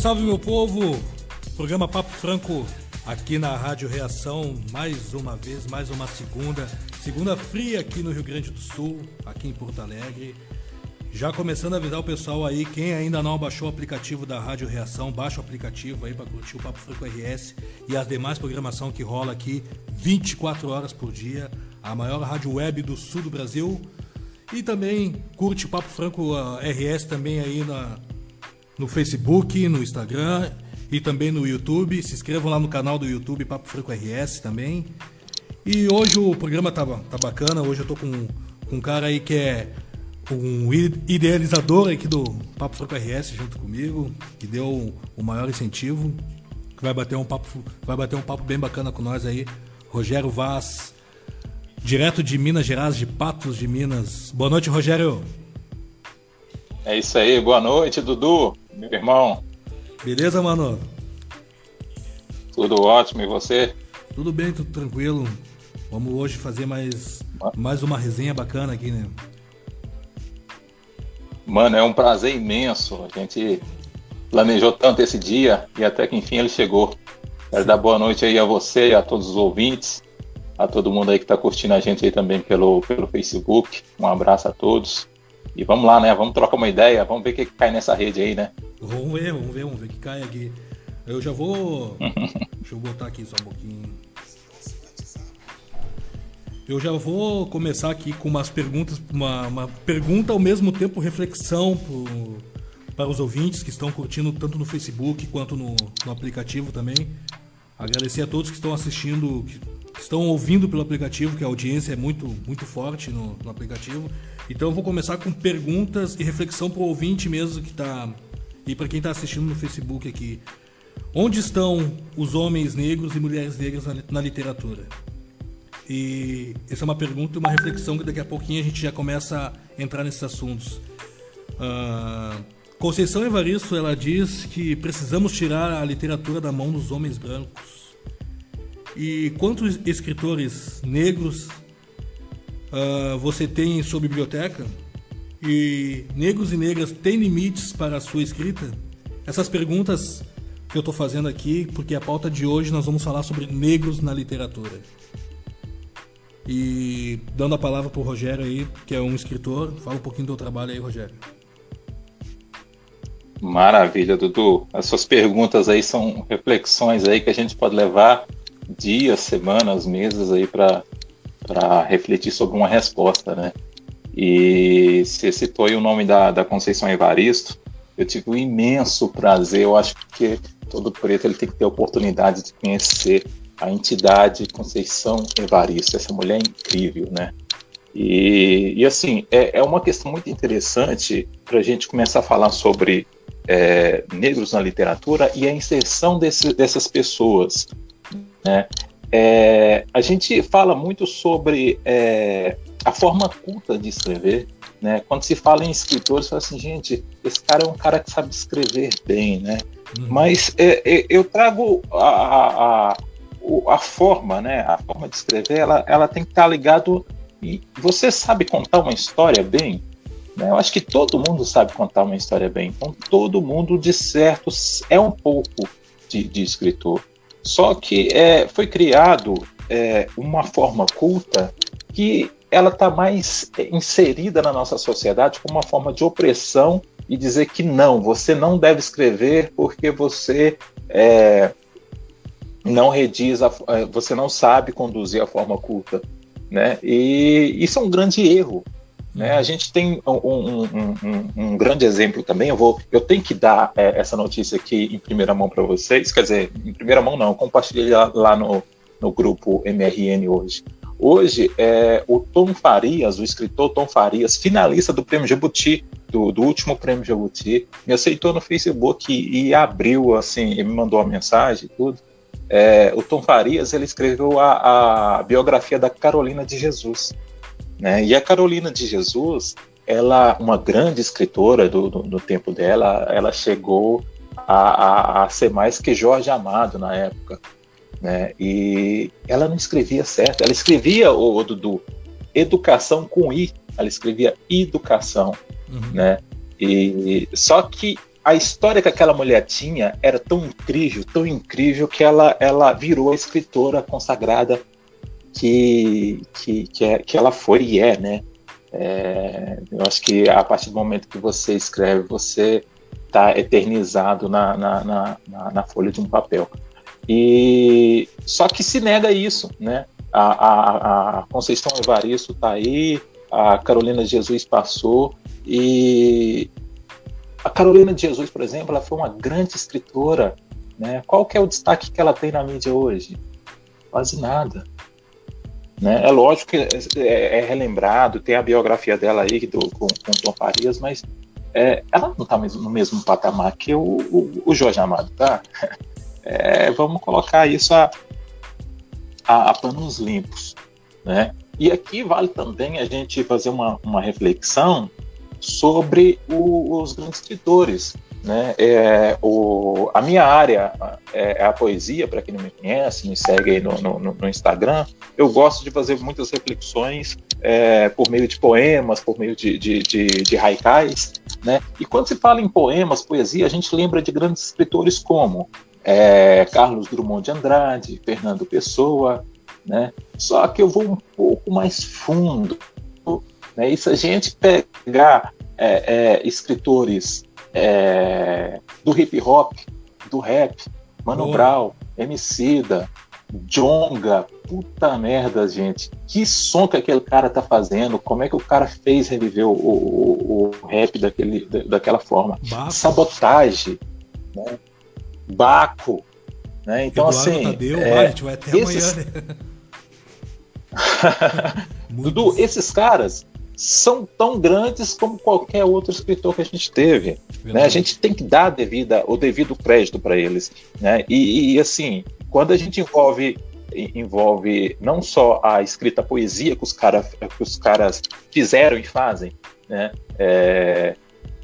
salve, meu povo! Programa Papo Franco aqui na Rádio Reação, mais uma vez, mais uma segunda. Segunda fria aqui no Rio Grande do Sul, aqui em Porto Alegre. Já começando a avisar o pessoal aí, quem ainda não baixou o aplicativo da Rádio Reação, baixa o aplicativo aí para curtir o Papo Franco RS e as demais programação que rola aqui 24 horas por dia. A maior rádio web do sul do Brasil. E também curte o Papo Franco RS também aí na, no Facebook, no Instagram e também no YouTube. Se inscrevam lá no canal do YouTube Papo Franco RS também. E hoje o programa tá, tá bacana. Hoje eu tô com, com um cara aí que é um idealizador aqui do Papo Franco RS junto comigo, que deu o maior incentivo, que vai bater um papo, vai bater um papo bem bacana com nós aí. Rogério Vaz, direto de Minas Gerais, de Patos de Minas. Boa noite, Rogério. É isso aí, boa noite, Dudu, meu irmão. Beleza, mano? Tudo ótimo, e você? Tudo bem, tudo tranquilo. Vamos hoje fazer mais, mais uma resenha bacana aqui, né? Mano, é um prazer imenso. A gente planejou tanto esse dia e até que enfim ele chegou. Quero dar boa noite aí a você e a todos os ouvintes, a todo mundo aí que está curtindo a gente aí também pelo, pelo Facebook. Um abraço a todos. E vamos lá, né? Vamos trocar uma ideia, vamos ver o que, que cai nessa rede aí, né? Vamos ver, vamos ver, vamos ver o que cai aqui. Eu já vou. Deixa eu botar aqui só um pouquinho. Eu já vou começar aqui com umas perguntas, uma, uma pergunta ao mesmo tempo reflexão pro, para os ouvintes que estão curtindo tanto no Facebook quanto no, no aplicativo também. Agradecer a todos que estão assistindo, que, que estão ouvindo pelo aplicativo, que a audiência é muito, muito forte no, no aplicativo. Então eu vou começar com perguntas e reflexão para o ouvinte mesmo que está e para quem está assistindo no Facebook aqui. Onde estão os homens negros e mulheres negras na, na literatura? E essa é uma pergunta e uma reflexão que daqui a pouquinho a gente já começa a entrar nesses assuntos. Uh, Conceição Evaristo ela diz que precisamos tirar a literatura da mão dos homens brancos. E quantos escritores negros uh, você tem em sua biblioteca? E negros e negras têm limites para a sua escrita? Essas perguntas que eu estou fazendo aqui, porque a pauta de hoje nós vamos falar sobre negros na literatura. E dando a palavra para o Rogério aí, que é um escritor, fala um pouquinho do teu trabalho aí, Rogério. Maravilha, Dudu. As suas perguntas aí são reflexões aí que a gente pode levar dias, semanas, meses aí para refletir sobre uma resposta, né? E você citou aí o nome da, da Conceição Evaristo. Eu tive um imenso prazer, eu acho que todo preto ele tem que ter a oportunidade de conhecer a entidade Conceição Evaristo. Essa mulher é incrível, né? E, e assim, é, é uma questão muito interessante para a gente começar a falar sobre é, negros na literatura e a inserção desse, dessas pessoas. Né? É, a gente fala muito sobre é, a forma culta de escrever. Né? Quando se fala em escritores, fala assim, gente, esse cara é um cara que sabe escrever bem, né? Uhum. Mas é, é, eu trago a, a, a, a, forma, né? A forma de escrever, ela, ela tem que estar ligado e você sabe contar uma história bem? Né? Eu acho que todo mundo sabe contar uma história bem. Então, todo mundo, de certo, é um pouco de, de escritor. Só que é, foi criado é, uma forma culta que ela está mais inserida na nossa sociedade como uma forma de opressão e dizer que não, você não deve escrever porque você é, não rediz, a, é, você não sabe conduzir a forma culta. Né? E isso é um grande erro. Né? A gente tem um, um, um, um, grande exemplo também. Eu vou, eu tenho que dar é, essa notícia aqui em primeira mão para vocês. Quer dizer, em primeira mão não. Eu compartilhei lá, lá no, no grupo MRN hoje. Hoje, é, o Tom Farias, o escritor Tom Farias, finalista do Prêmio Jabuti, do, do último Prêmio Jabuti, me aceitou no Facebook e, e abriu, assim, e me mandou uma mensagem e tudo. É, o Tom Farias, ele escreveu a, a biografia da Carolina de Jesus. Né? E a Carolina de Jesus, ela, uma grande escritora do, do, do tempo dela, ela chegou a, a, a, ser mais que Jorge Amado na época. Né? E ela não escrevia certo, ela escrevia, o, o Dudu, educação com I, ela escrevia educação. Uhum. Né? E, só que a história que aquela mulher tinha era tão incrível, tão incrível que ela, ela virou a escritora consagrada que, que, que, é, que ela foi e é, né? É, eu acho que a partir do momento que você escreve, você está eternizado na, na, na, na, folha de um papel. E só que se nega isso, né? A, a, a Conceição Evaristo está aí, a Carolina Jesus passou e a Carolina de Jesus, por exemplo, ela foi uma grande escritora, né? Qual que é o destaque que ela tem na mídia hoje? Quase nada. Né? É lógico que é, é, é relembrado, tem a biografia dela aí do, com, com Tom Farias, mas é, ela não está no mesmo patamar que o, o, o Jorge Amado, tá? É, vamos colocar isso a, a, a, panos limpos, né? E aqui vale também a gente fazer uma, uma reflexão sobre o, os grandes escritores, né? É, o, a minha área é, é a poesia, para quem não me conhece, me segue aí no, no, no, Instagram. Eu gosto de fazer muitas reflexões é, por meio de poemas, por meio de, de, de, de haikais. Né? E quando se fala em poemas, poesia, a gente lembra de grandes escritores como é, Carlos Drummond de Andrade, Fernando Pessoa. Né? Só que eu vou um pouco mais fundo. Né? E se a gente pegar é, é, escritores é, do hip hop, do rap, Mano oh. Brown, Emicida, Jonga, puta merda, gente. Que som que aquele cara tá fazendo? Como é que o cara fez reviver o, o, o rap daquele, daquela forma? Baco. Sabotagem, né? Baco. Né? Então, Eduardo assim. Tadeu, é, vai, vai até esses... amanhã, né? Dudu, esses caras, são tão grandes como qualquer outro escritor que a gente teve. Né? A gente tem que dar devida, o devido crédito para eles. Né? E, e, assim, quando a gente envolve envolve não só a escrita a poesia que os, cara, que os caras fizeram e fazem, né? É,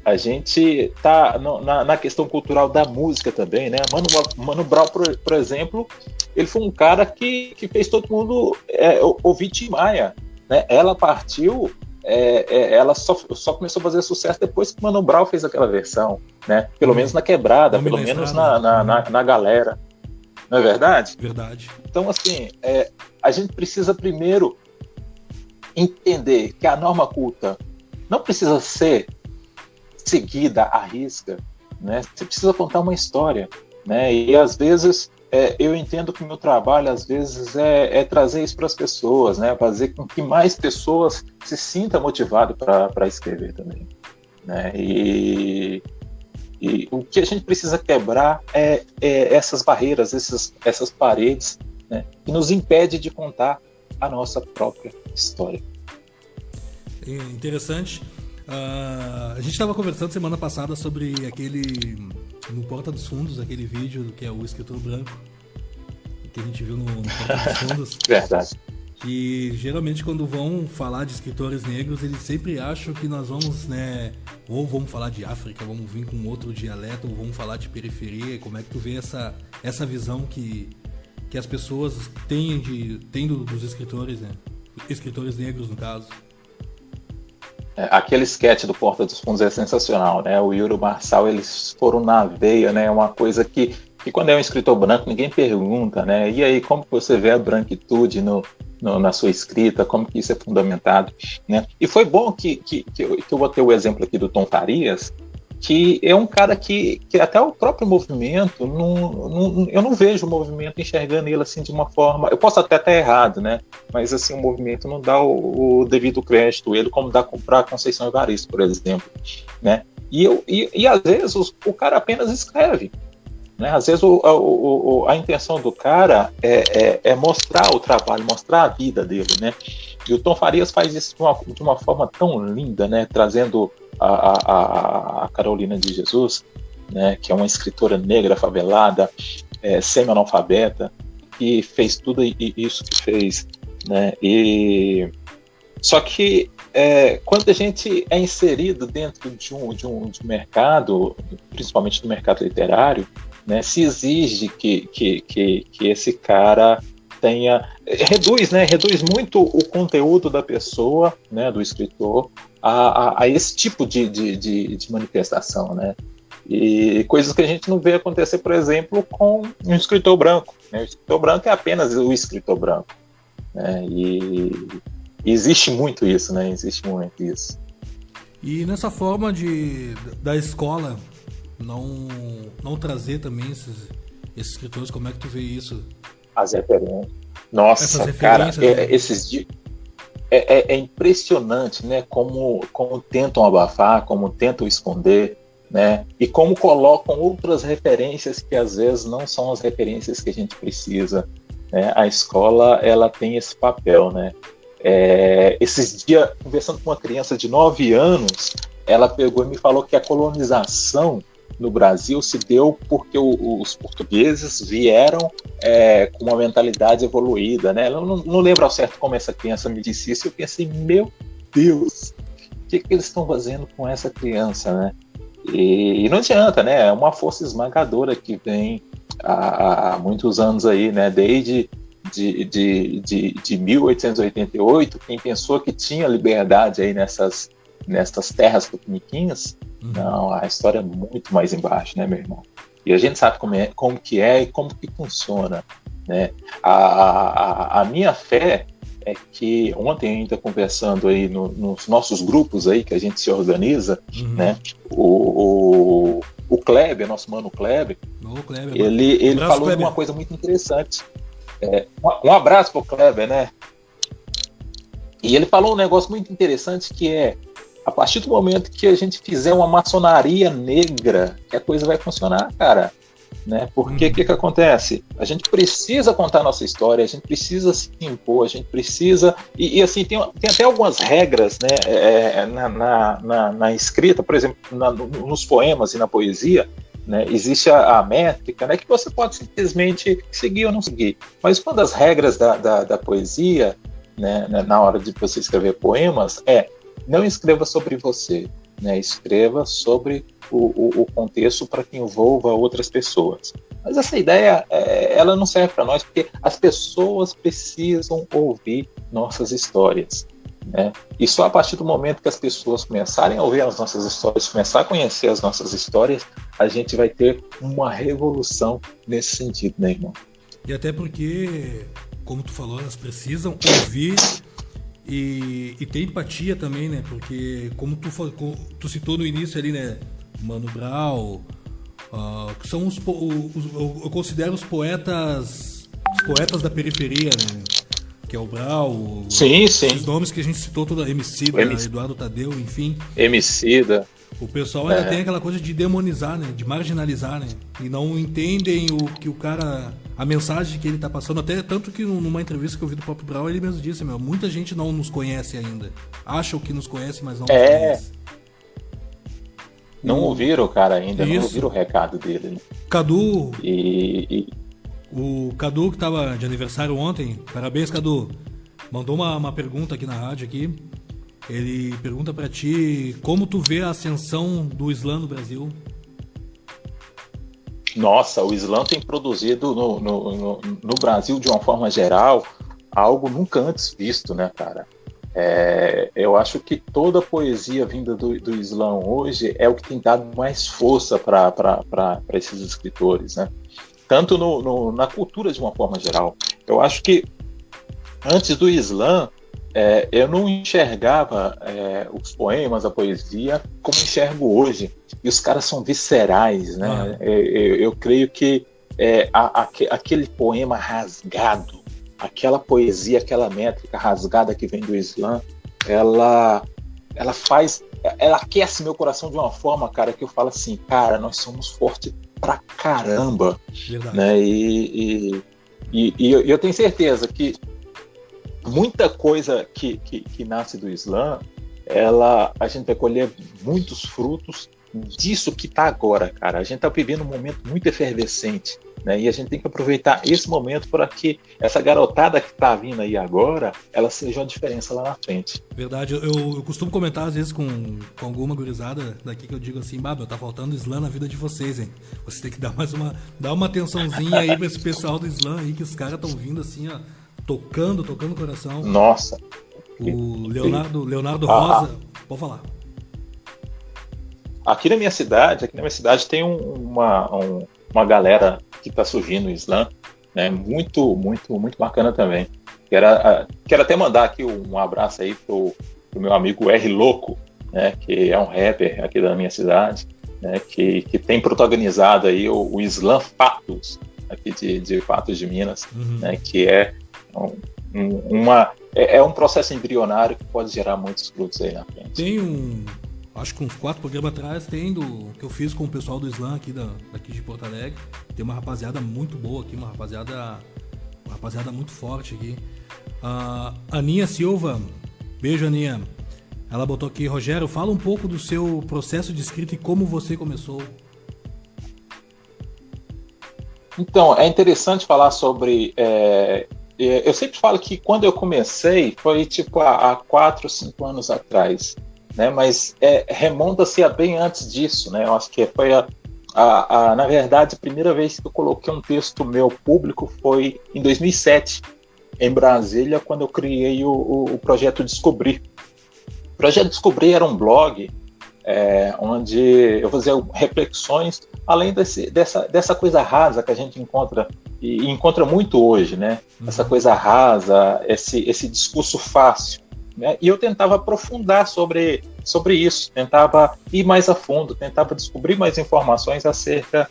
a gente tá no, na, na, questão cultural da música também, né? Mano, Mano Brown, por, por exemplo, ele foi um cara que, que fez todo mundo é, ouvir Tim Maia. Né? Ela partiu é, é, ela só, só, começou a fazer sucesso depois que o Mano Brown fez aquela versão, né? Pelo menos na quebrada, pelo menos na, na, na, na, galera. Não é verdade? Verdade. Então, assim, é, a gente precisa primeiro entender que a norma culta não precisa ser seguida à risca, né? Você precisa contar uma história, né? E às vezes é, eu entendo que o meu trabalho, às vezes, é, é trazer isso para as pessoas, né? fazer com que mais pessoas se sintam motivadas para escrever também. Né? E, e, o que a gente precisa quebrar é, é essas barreiras, essas, essas paredes, né? que nos impede de contar a nossa própria história. É interessante. Uh, a gente estava conversando semana passada sobre aquele no Porta dos Fundos, aquele vídeo que é o escritor branco, que a gente viu no, no Porta dos Fundos. Verdade. Que geralmente quando vão falar de escritores negros, eles sempre acham que nós vamos, né, ou vamos falar de África, vamos vir com outro dialeto, ou vamos falar de periferia. Como é que tu vê essa, essa visão que, que as pessoas têm, de, têm dos escritores, né? Escritores negros, no caso. É, aquele sketch do Porta dos Fundos é sensacional, né? O Yuri Marçal, eles foram na veia, né? Uma coisa que, que quando é um escritor branco, ninguém pergunta, né? E aí, como você vê a branquitude no, no, na sua escrita, como que isso é fundamentado, né? E foi bom que, que, que, eu, que eu botei o exemplo aqui do Tom Farias, que é um cara que, que até o próprio movimento, não, não, eu não vejo o movimento enxergando ele assim de uma forma. Eu posso até estar errado, né? Mas assim, o movimento não dá o, o devido crédito, ele como dá para Conceição Evaristo, por exemplo. Né? E, eu, e, e às vezes o, o cara apenas escreve. Né? Às vezes o, o, o, a intenção do cara é, é, é, mostrar o trabalho, mostrar a vida dele. Né? E o Tom Farias faz isso de uma, de uma forma tão linda, né? trazendo a, a, a Carolina de Jesus, né, que é uma escritora negra favelada, é, semi-analfabeta, que fez tudo isso que fez. Né, e só que é, quando a gente é inserido dentro de um, de, um, de mercado, principalmente do mercado literário, né, se exige que, que, que, que esse cara tenha reduz né reduz muito o conteúdo da pessoa né do escritor a, a, a esse tipo de, de, de, de, manifestação, né? E coisas que a gente não vê acontecer, por exemplo, com um escritor branco. Né? O escritor branco é apenas o escritor branco. Né? E, e existe muito isso, né? Existe muito isso. E nessa forma de da escola não não trazer também esses, esses escritores, como é que tu vê isso? As referências. Nossa, cara, é, né? esses dias é, é, é, impressionante, né? Como, como tentam abafar, como tentam esconder, né? E como colocam outras referências que às vezes não são as referências que a gente precisa. Né? A escola ela tem esse papel, né? É, esses dias, conversando com uma criança de 9 anos, ela pegou e me falou que a colonização no Brasil se deu porque o, os portugueses vieram é, com uma mentalidade evoluída, né? Eu não, não, lembro ao certo como essa criança me disse isso. Eu pensei, meu Deus, o que, que eles estão fazendo com essa criança, né? E, e, não adianta, né? É uma força esmagadora que vem há, há muitos anos aí, né? Desde de, de, de, de 1888, quem pensou que tinha liberdade aí nessas, nessas terras tupiniquins, uhum. não, a história é muito mais embaixo, né, meu irmão? E a gente sabe como, é, como que é e como que funciona, né? A, a, a minha fé é que ontem ainda conversando aí no, nos nossos grupos aí que a gente se organiza, uhum. né? O, o, o Kleber, nosso mano Kleber, Kleber ele, ele falou Kleber. uma coisa muito interessante. É, um, um abraço pro Kleber, né? E ele falou um negócio muito interessante que é a partir do momento que a gente fizer uma maçonaria negra, que a coisa vai funcionar, cara. Né? Porque o uhum. que, que acontece? A gente precisa contar nossa história, a gente precisa se impor, a gente precisa. E, e assim, tem, tem até algumas regras né, é, é na, na, na, na, escrita, por exemplo, na, nos poemas e na poesia, né? Existe a, a, métrica né, que você pode simplesmente seguir ou não seguir. Mas uma das regras da, da, da poesia, né, né, na hora de você escrever poemas, é não escreva sobre você, né, escreva sobre o, o, o contexto para que envolva outras pessoas. Mas essa ideia, é, ela não serve para nós, porque as pessoas precisam ouvir nossas histórias. Né? E só a partir do momento que as pessoas começarem a ouvir as nossas histórias, começar a conhecer as nossas histórias, a gente vai ter uma revolução nesse sentido, né, irmão? E até porque, como tu falou, elas precisam ouvir e, e ter empatia também, né? Porque, como tu, tu citou no início ali, né? Mano Brown, uh, que são os, os, eu considero os poetas, os poetas da periferia, né? que é o Brau, sim, sim. os nomes que a gente citou, toda Emicida, MC... Eduardo Tadeu, enfim. Emicida. O pessoal ainda é. tem aquela coisa de demonizar, né? De marginalizar, né? E não entendem o que o cara. A mensagem que ele tá passando, até tanto que numa entrevista que eu vi do Pop Brown, ele mesmo disse, meu, muita gente não nos conhece ainda. Acham que nos conhece, mas não é. nos conhece. Não ouviram o cara ainda, Isso. não ouviram o recado dele. Né? Cadu. E, e, o Cadu, que estava de aniversário ontem, parabéns, Cadu. Mandou uma, uma pergunta aqui na rádio aqui. Ele pergunta para ti como tu vê a ascensão do Islã no Brasil. Nossa, o Islã tem produzido no, no, no, no Brasil, de uma forma geral, algo nunca antes visto, né, cara? É, eu acho que toda a poesia vinda do, do Islã hoje é o que tem dado mais força para esses escritores, né? tanto no, no, na cultura de uma forma geral. Eu acho que antes do Islã, é, eu não enxergava é, os poemas, a poesia, como enxergo hoje. E os caras são viscerais, né? Ah. Eu, eu, eu, creio que é, a, a, aquele poema rasgado, aquela poesia, aquela métrica rasgada que vem do Islã, ela, ela faz, ela aquece meu coração de uma forma, cara, que eu falo assim, cara, nós somos fortes pra caramba. Verdade. Né? E, e, e, e, eu tenho certeza que muita coisa que, que, que nasce do Islã, ela, a gente vai colher muitos frutos disso que está agora, cara. A gente está vivendo um momento muito efervescente. Né? E a gente tem que aproveitar esse momento para que essa garotada que está vindo aí agora, ela seja uma diferença lá na frente. Verdade, eu, eu costumo comentar às vezes com, com alguma gurizada daqui que eu digo assim, Bábio, tá faltando Islã na vida de vocês, hein? Vocês têm que dar mais uma, dar uma atençãozinha aí para esse pessoal do Islã aí, que os caras estão vindo assim, ó, tocando, tocando o coração. Nossa. O Leonardo, Leonardo ah. Rosa, pode falar. aqui na minha cidade, aqui na minha cidade tem um, uma, um, uma galera que está surgindo no Islã, né? Muito, muito, muito bacana também. Quero, quero até mandar aqui um abraço aí pro, pro meu amigo R Louco, né? Que é um rapper aqui da minha cidade, né? Que, que tem protagonizado aí o, o Islã Fatos, aqui de, de Patos de Minas, uhum. né? Que é uma é, é um processo embrionário que pode gerar muitos frutos aí na frente. Tem um acho que uns quatro programas atrás tem do que eu fiz com o pessoal do Slam aqui da, daqui de Porto Alegre. Tem uma rapaziada muito boa aqui, uma rapaziada, uma rapaziada muito forte aqui. A Aninha Silva, beijo Aninha. Ela botou aqui, Rogério, fala um pouco do seu processo de escrita e como você começou. Então, é interessante falar sobre. É, eu sempre falo que quando eu comecei foi tipo há, há quatro, cinco anos atrás né? Mas é, remonta-se a bem antes disso, né? Eu acho que foi a, a, a, na verdade, a primeira vez que eu coloquei um texto meu público foi em 2007, em Brasília, quando eu criei o, o, o projeto Descobrir. O projeto Descobrir era um blog é, onde eu fazia reflexões, além desse, dessa, dessa coisa rasa que a gente encontra e, encontra muito hoje, né? Uhum. Essa coisa rasa, esse, esse discurso fácil. Né? E eu tentava aprofundar sobre, sobre isso, tentava ir mais a fundo, tentava descobrir mais informações acerca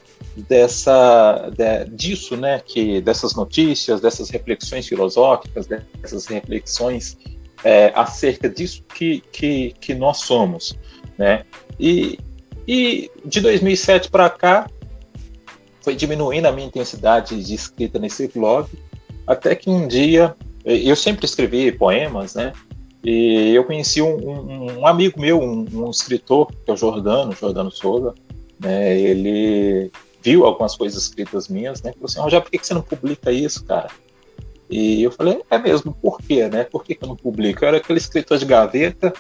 dessa de, disso, né? Que dessas notícias, dessas reflexões filosóficas, dessas reflexões é, acerca disso que, que, que nós somos, né? E, e de 2007 para cá foi diminuindo a minha intensidade de escrita nesse blog, até que um dia eu sempre escrevi poemas, né? E eu conheci um, um, um amigo meu, um, um, escritor, que é o Jordano, Jordano Souza, né? Ele viu algumas coisas escritas minhas, né? Falou assim, Rogério, por que você não publica isso, cara? E eu falei, é mesmo, por quê, né? Por que, que eu não publico? Eu era aquele escritor de gaveta,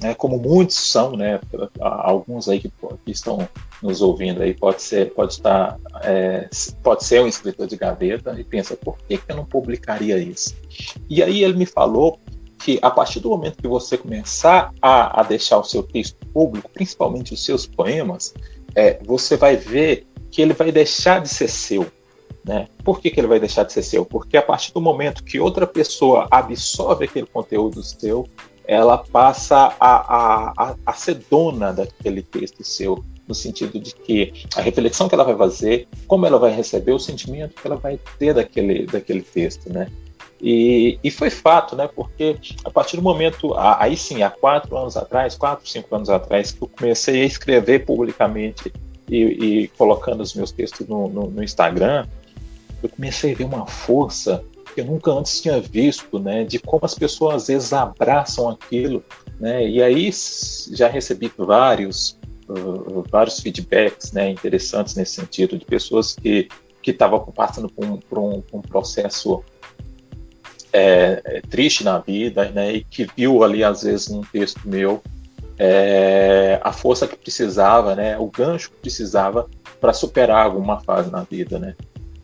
né, como muitos são, né, alguns aí que, que, estão nos ouvindo aí pode ser, pode estar, é, pode ser um escritor de gaveta e pensa por que, que eu não publicaria isso? E aí ele me falou que a partir do momento que você começar a, a deixar o seu texto público, principalmente os seus poemas, é, você vai ver que ele vai deixar de ser seu. Né? Por que, que ele vai deixar de ser seu? Porque a partir do momento que outra pessoa absorve aquele conteúdo seu, ela passa a, a, a, ser dona daquele texto seu, no sentido de que a reflexão que ela vai fazer, como ela vai receber, o sentimento que ela vai ter daquele, daquele texto, né? E, e, foi fato, né? Porque a partir do momento, aí sim, há quatro anos atrás, quatro, cinco anos atrás, que eu comecei a escrever publicamente e, e colocando os meus textos no, no, no, Instagram, eu comecei a ver uma força eu nunca antes tinha visto, né? De como as pessoas às vezes abraçam aquilo, né? E aí já recebi vários, uh, vários feedbacks, né? Interessantes nesse sentido de pessoas que que estavam passando por um, por um, por um processo é, é, triste na vida, né, e que viu ali, às vezes, num texto meu, é, a força que precisava, né, o gancho que precisava para superar alguma fase na vida, né.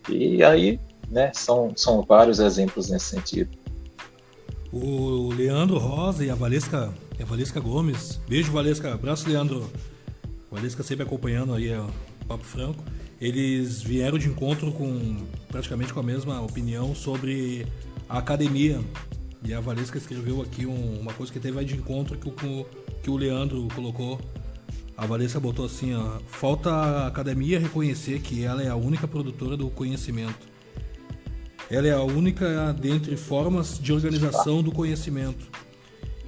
E aí, né, são, são vários exemplos nesse sentido. O Leandro Rosa e a Valesca, a Valesca Gomes, beijo Valesca, abraço Leandro, Valesca sempre acompanhando aí o Papo Franco, eles vieram de encontro com praticamente com a mesma opinião sobre a academia. E a Valesca escreveu aqui um, uma coisa que teve de encontro que o, que o Leandro colocou. A Valesca botou assim, ó, falta a academia reconhecer que ela é a única produtora do conhecimento. Ela é a única dentre formas de organização do conhecimento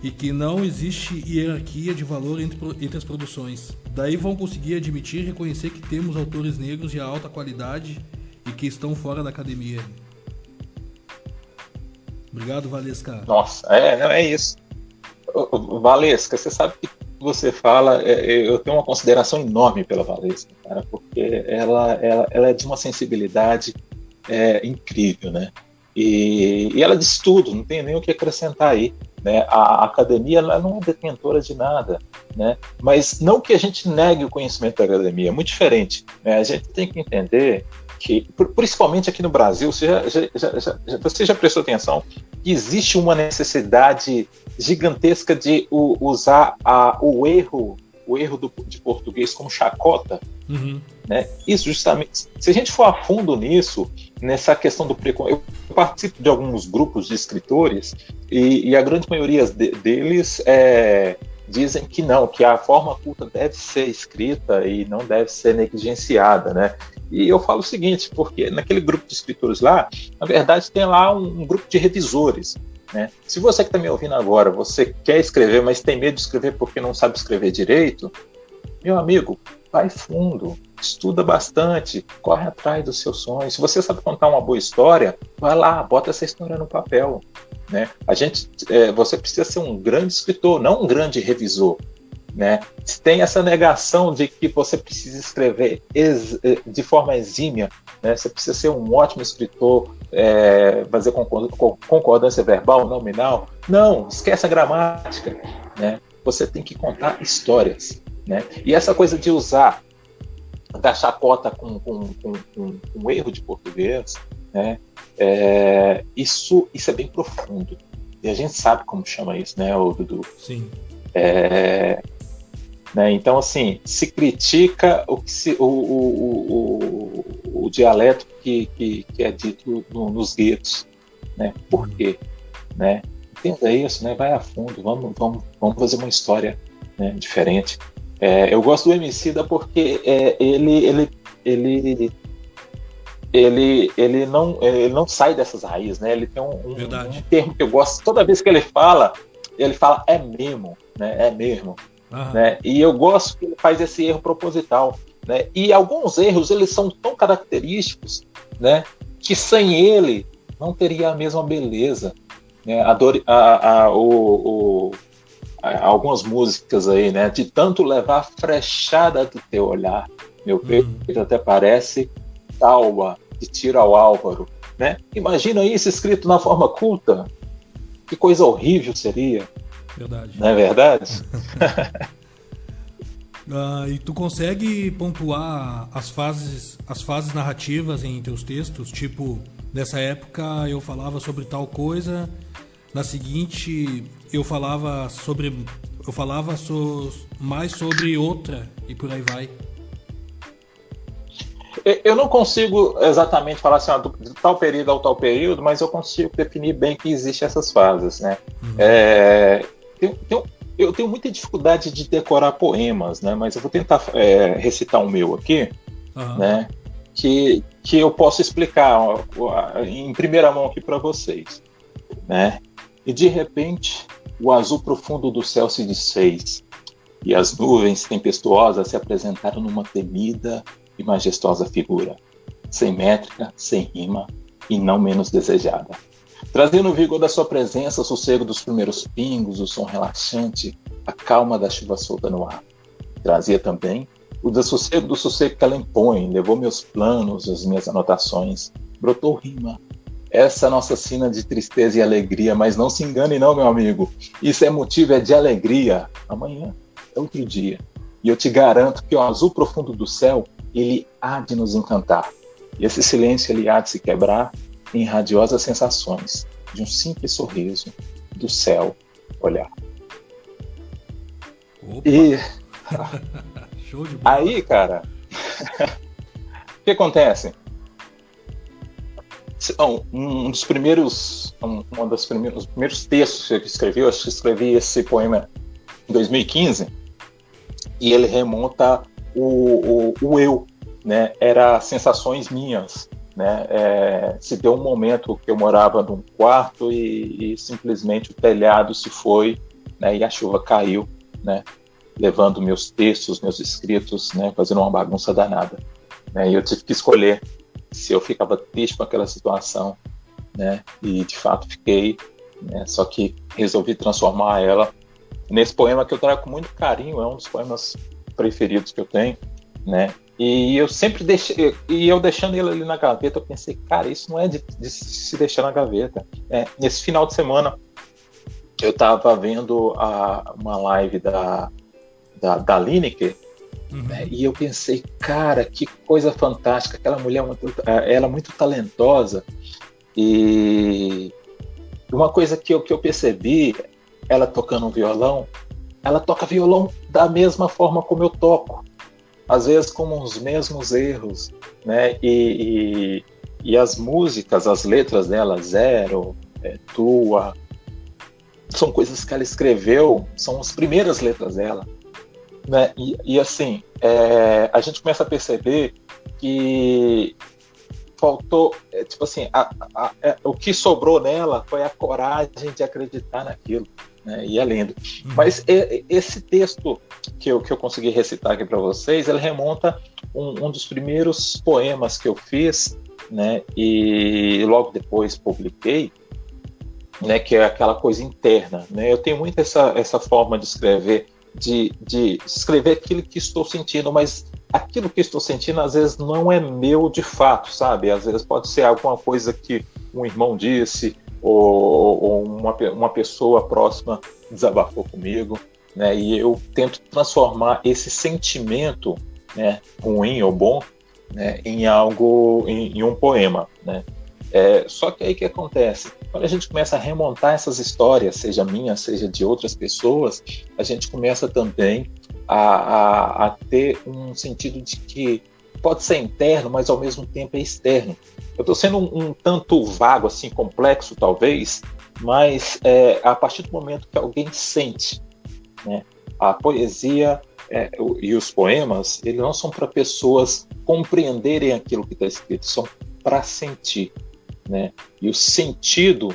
e que não existe hierarquia de valor entre, entre as produções. Daí vão conseguir admitir e reconhecer que temos autores negros de alta qualidade e que estão fora da academia. Obrigado, Valesca. Nossa, é, não é isso. Valesca, você sabe que você fala, é, eu tenho uma consideração enorme pela Valesca, cara, porque ela, ela, ela é de uma sensibilidade é, incrível, né? E, e, ela diz tudo, não tem nem o que acrescentar aí. Né? A, a academia ela não é detentora de nada, né? mas não que a gente negue o conhecimento da academia, é muito diferente. Né? A gente tem que entender que, principalmente aqui no Brasil, você já, já, já, você já prestou atenção que existe uma necessidade gigantesca de usar a, o erro o erro do, de português como chacota. Uhum. Né? Isso justamente, se a gente for a fundo nisso, nessa questão do preconceito, eu participo de alguns grupos de escritores e, e a grande maioria de, deles é, dizem que não, que a forma culta deve ser escrita e não deve ser negligenciada, né? E eu falo o seguinte, porque naquele grupo de escritores lá, na verdade tem lá um, um grupo de revisores, né? Se você que está me ouvindo agora, você quer escrever, mas tem medo de escrever porque não sabe escrever direito, meu amigo, vai fundo, estuda bastante, corre atrás dos seus sonhos. Se você sabe contar uma boa história, vai lá, bota essa história no papel. Né? A gente, é, você precisa ser um grande escritor, não um grande revisor. Né? Tem essa negação de que você precisa escrever é, de forma exímia, né? você precisa ser um ótimo escritor, é, fazer concordância verbal, nominal. Não, esquece a gramática. Né? Você tem que contar histórias. Né? E essa coisa de usar da chacota com, com, com, com, com erro de português, né? É, isso, isso é bem profundo. E a gente sabe como chama isso, né, Dudu? Sim. É, né, então, assim, se critica o, que se, o, o, o, o dialeto que, que, que, é dito no, nos guetos. Né? Por quê? Né? Entenda isso, né? vai a fundo, vamos, vamos, vamos fazer uma história né, diferente. É, eu gosto do Emicida porque é, ele, ele, ele ele, ele, não, ele não sai dessas raízes, né? Ele tem um, um, um, termo que eu gosto, toda vez que ele fala, ele fala é mesmo, né? É mesmo. Né? E eu gosto que ele faz esse erro proposital. Né? E alguns erros eles são tão característicos né? que sem ele não teria a mesma beleza. Né? A, a, a, o, o, algumas músicas aí, né? De tanto levar a frechada do teu olhar, meu peito uhum. até parece talba de tira ao Álvaro. Né? Imagina isso escrito na forma culta. Que coisa horrível seria. Verdade. Não é verdade? uh, e tu consegue pontuar as fases, as fases narrativas em teus textos? Tipo, nessa época eu falava sobre tal coisa, na seguinte eu falava sobre eu falava so, mais sobre outra e por aí vai. Eu não consigo exatamente falar assim, ó, de tal período ao tal período, mas eu consigo definir bem que existem essas fases, né? Uhum. É, tem, tem, eu tenho muita dificuldade de decorar poemas, né? Mas eu vou tentar é, recitar um meu aqui, uhum. né? Que, que eu posso explicar ó, em primeira mão aqui para vocês, né? E de repente, o azul profundo do céu se desfez e as nuvens tempestuosas se apresentaram numa temida e majestosa figura, sem métrica, sem rima e não menos desejada. Trazendo o vigor da sua presença, o sossego dos primeiros pingos, o som relaxante, a calma da chuva solta no ar. Trazia também o dessossego do sossego que ela impõe, levou meus planos, as minhas anotações, brotou rima. Essa é nossa sina de tristeza e alegria, mas não se engane não, meu amigo. Isso é motivo é de alegria. Amanhã é outro dia. E eu te garanto que o azul profundo do céu ele há de nos encantar. E esse silêncio ele há de se quebrar em radiosas sensações de um simples sorriso do céu olhar. Opa. E Show de bola. aí, cara, o que acontece? Um dos primeiros, um, um dos primeiros, primeiros textos que eu escrevi, eu acho que escrevi esse poema em 2015, e ele remonta o, o, o eu, né, era sensações minhas. Né? É, se deu um momento que eu morava num quarto e, e simplesmente o telhado se foi né, e a chuva caiu, né, levando meus textos, meus escritos, né, fazendo uma bagunça danada. Né, e eu tive que escolher se eu ficava triste com aquela situação, né, e de fato fiquei, né, só que resolvi transformar ela nesse poema que eu trago com muito carinho, é um dos poemas preferidos que eu tenho, né? E eu sempre deixei, e eu deixando ele ali na gaveta, eu pensei, cara, isso não é de, de se deixar na gaveta. É, nesse final de semana, eu estava vendo a, uma live da, da, da Lineker, uhum. né, e eu pensei, cara, que coisa fantástica, aquela mulher, muito, é, ela é muito talentosa, e uma coisa que eu, que eu percebi, ela tocando um violão, ela toca violão da mesma forma como eu toco, às vezes com os mesmos erros, né? E, e, e as músicas, as letras dela, Zero, é, Tua, são coisas que ela escreveu, são as primeiras letras dela. Né? E, e assim, é, a gente começa a perceber que faltou, é, tipo assim, a, a, a, é, o que sobrou nela foi a coragem de acreditar naquilo. Né? E é lindo. Uhum. Mas é, esse texto que eu, que eu consegui recitar aqui para vocês, ele remonta um, um dos primeiros poemas que eu fiz, né? E logo depois publiquei, né, que é aquela coisa interna. Né? Eu tenho muito essa, essa forma de escrever, de, de escrever aquilo que estou sentindo, mas aquilo que estou sentindo às vezes não é meu de fato, sabe? Às vezes pode ser alguma coisa que um irmão disse, ou, ou uma, uma pessoa próxima desabafou comigo, né? E eu tento transformar esse sentimento, né, ruim ou bom, né, em algo, em, em um poema, né? É, só que aí que acontece? Quando a gente começa a remontar essas histórias, seja minha, seja de outras pessoas, a gente começa também a, a, a ter um sentido de que pode ser interno, mas ao mesmo tempo é externo. Eu estou sendo um, um, tanto vago, assim, complexo talvez, mas é, a partir do momento que alguém sente, né, a poesia é, e os poemas, eles não são para pessoas compreenderem aquilo que está escrito, são para sentir né? E o sentido,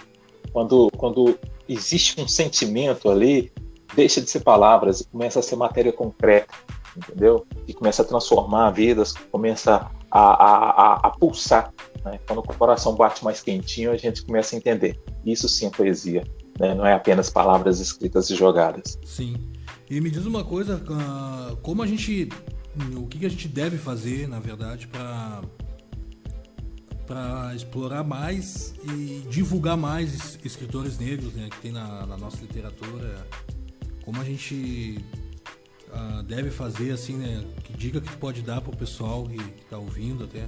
quando, quando existe um sentimento ali, deixa de ser palavras e começa a ser matéria concreta, entendeu? E começa a transformar vidas, começa a, a, a, a pulsar. Né? Quando o coração bate mais quentinho, a gente começa a entender. Isso sim é poesia, né? não é apenas palavras escritas e jogadas. Sim. E me diz uma coisa, ah, como a gente, o que a gente deve fazer, na verdade, para explorar mais e divulgar mais escritores negros né, que tem na, na nossa literatura. Como a gente uh, deve fazer, assim, né? Que dica que pode dar para o pessoal que está ouvindo até,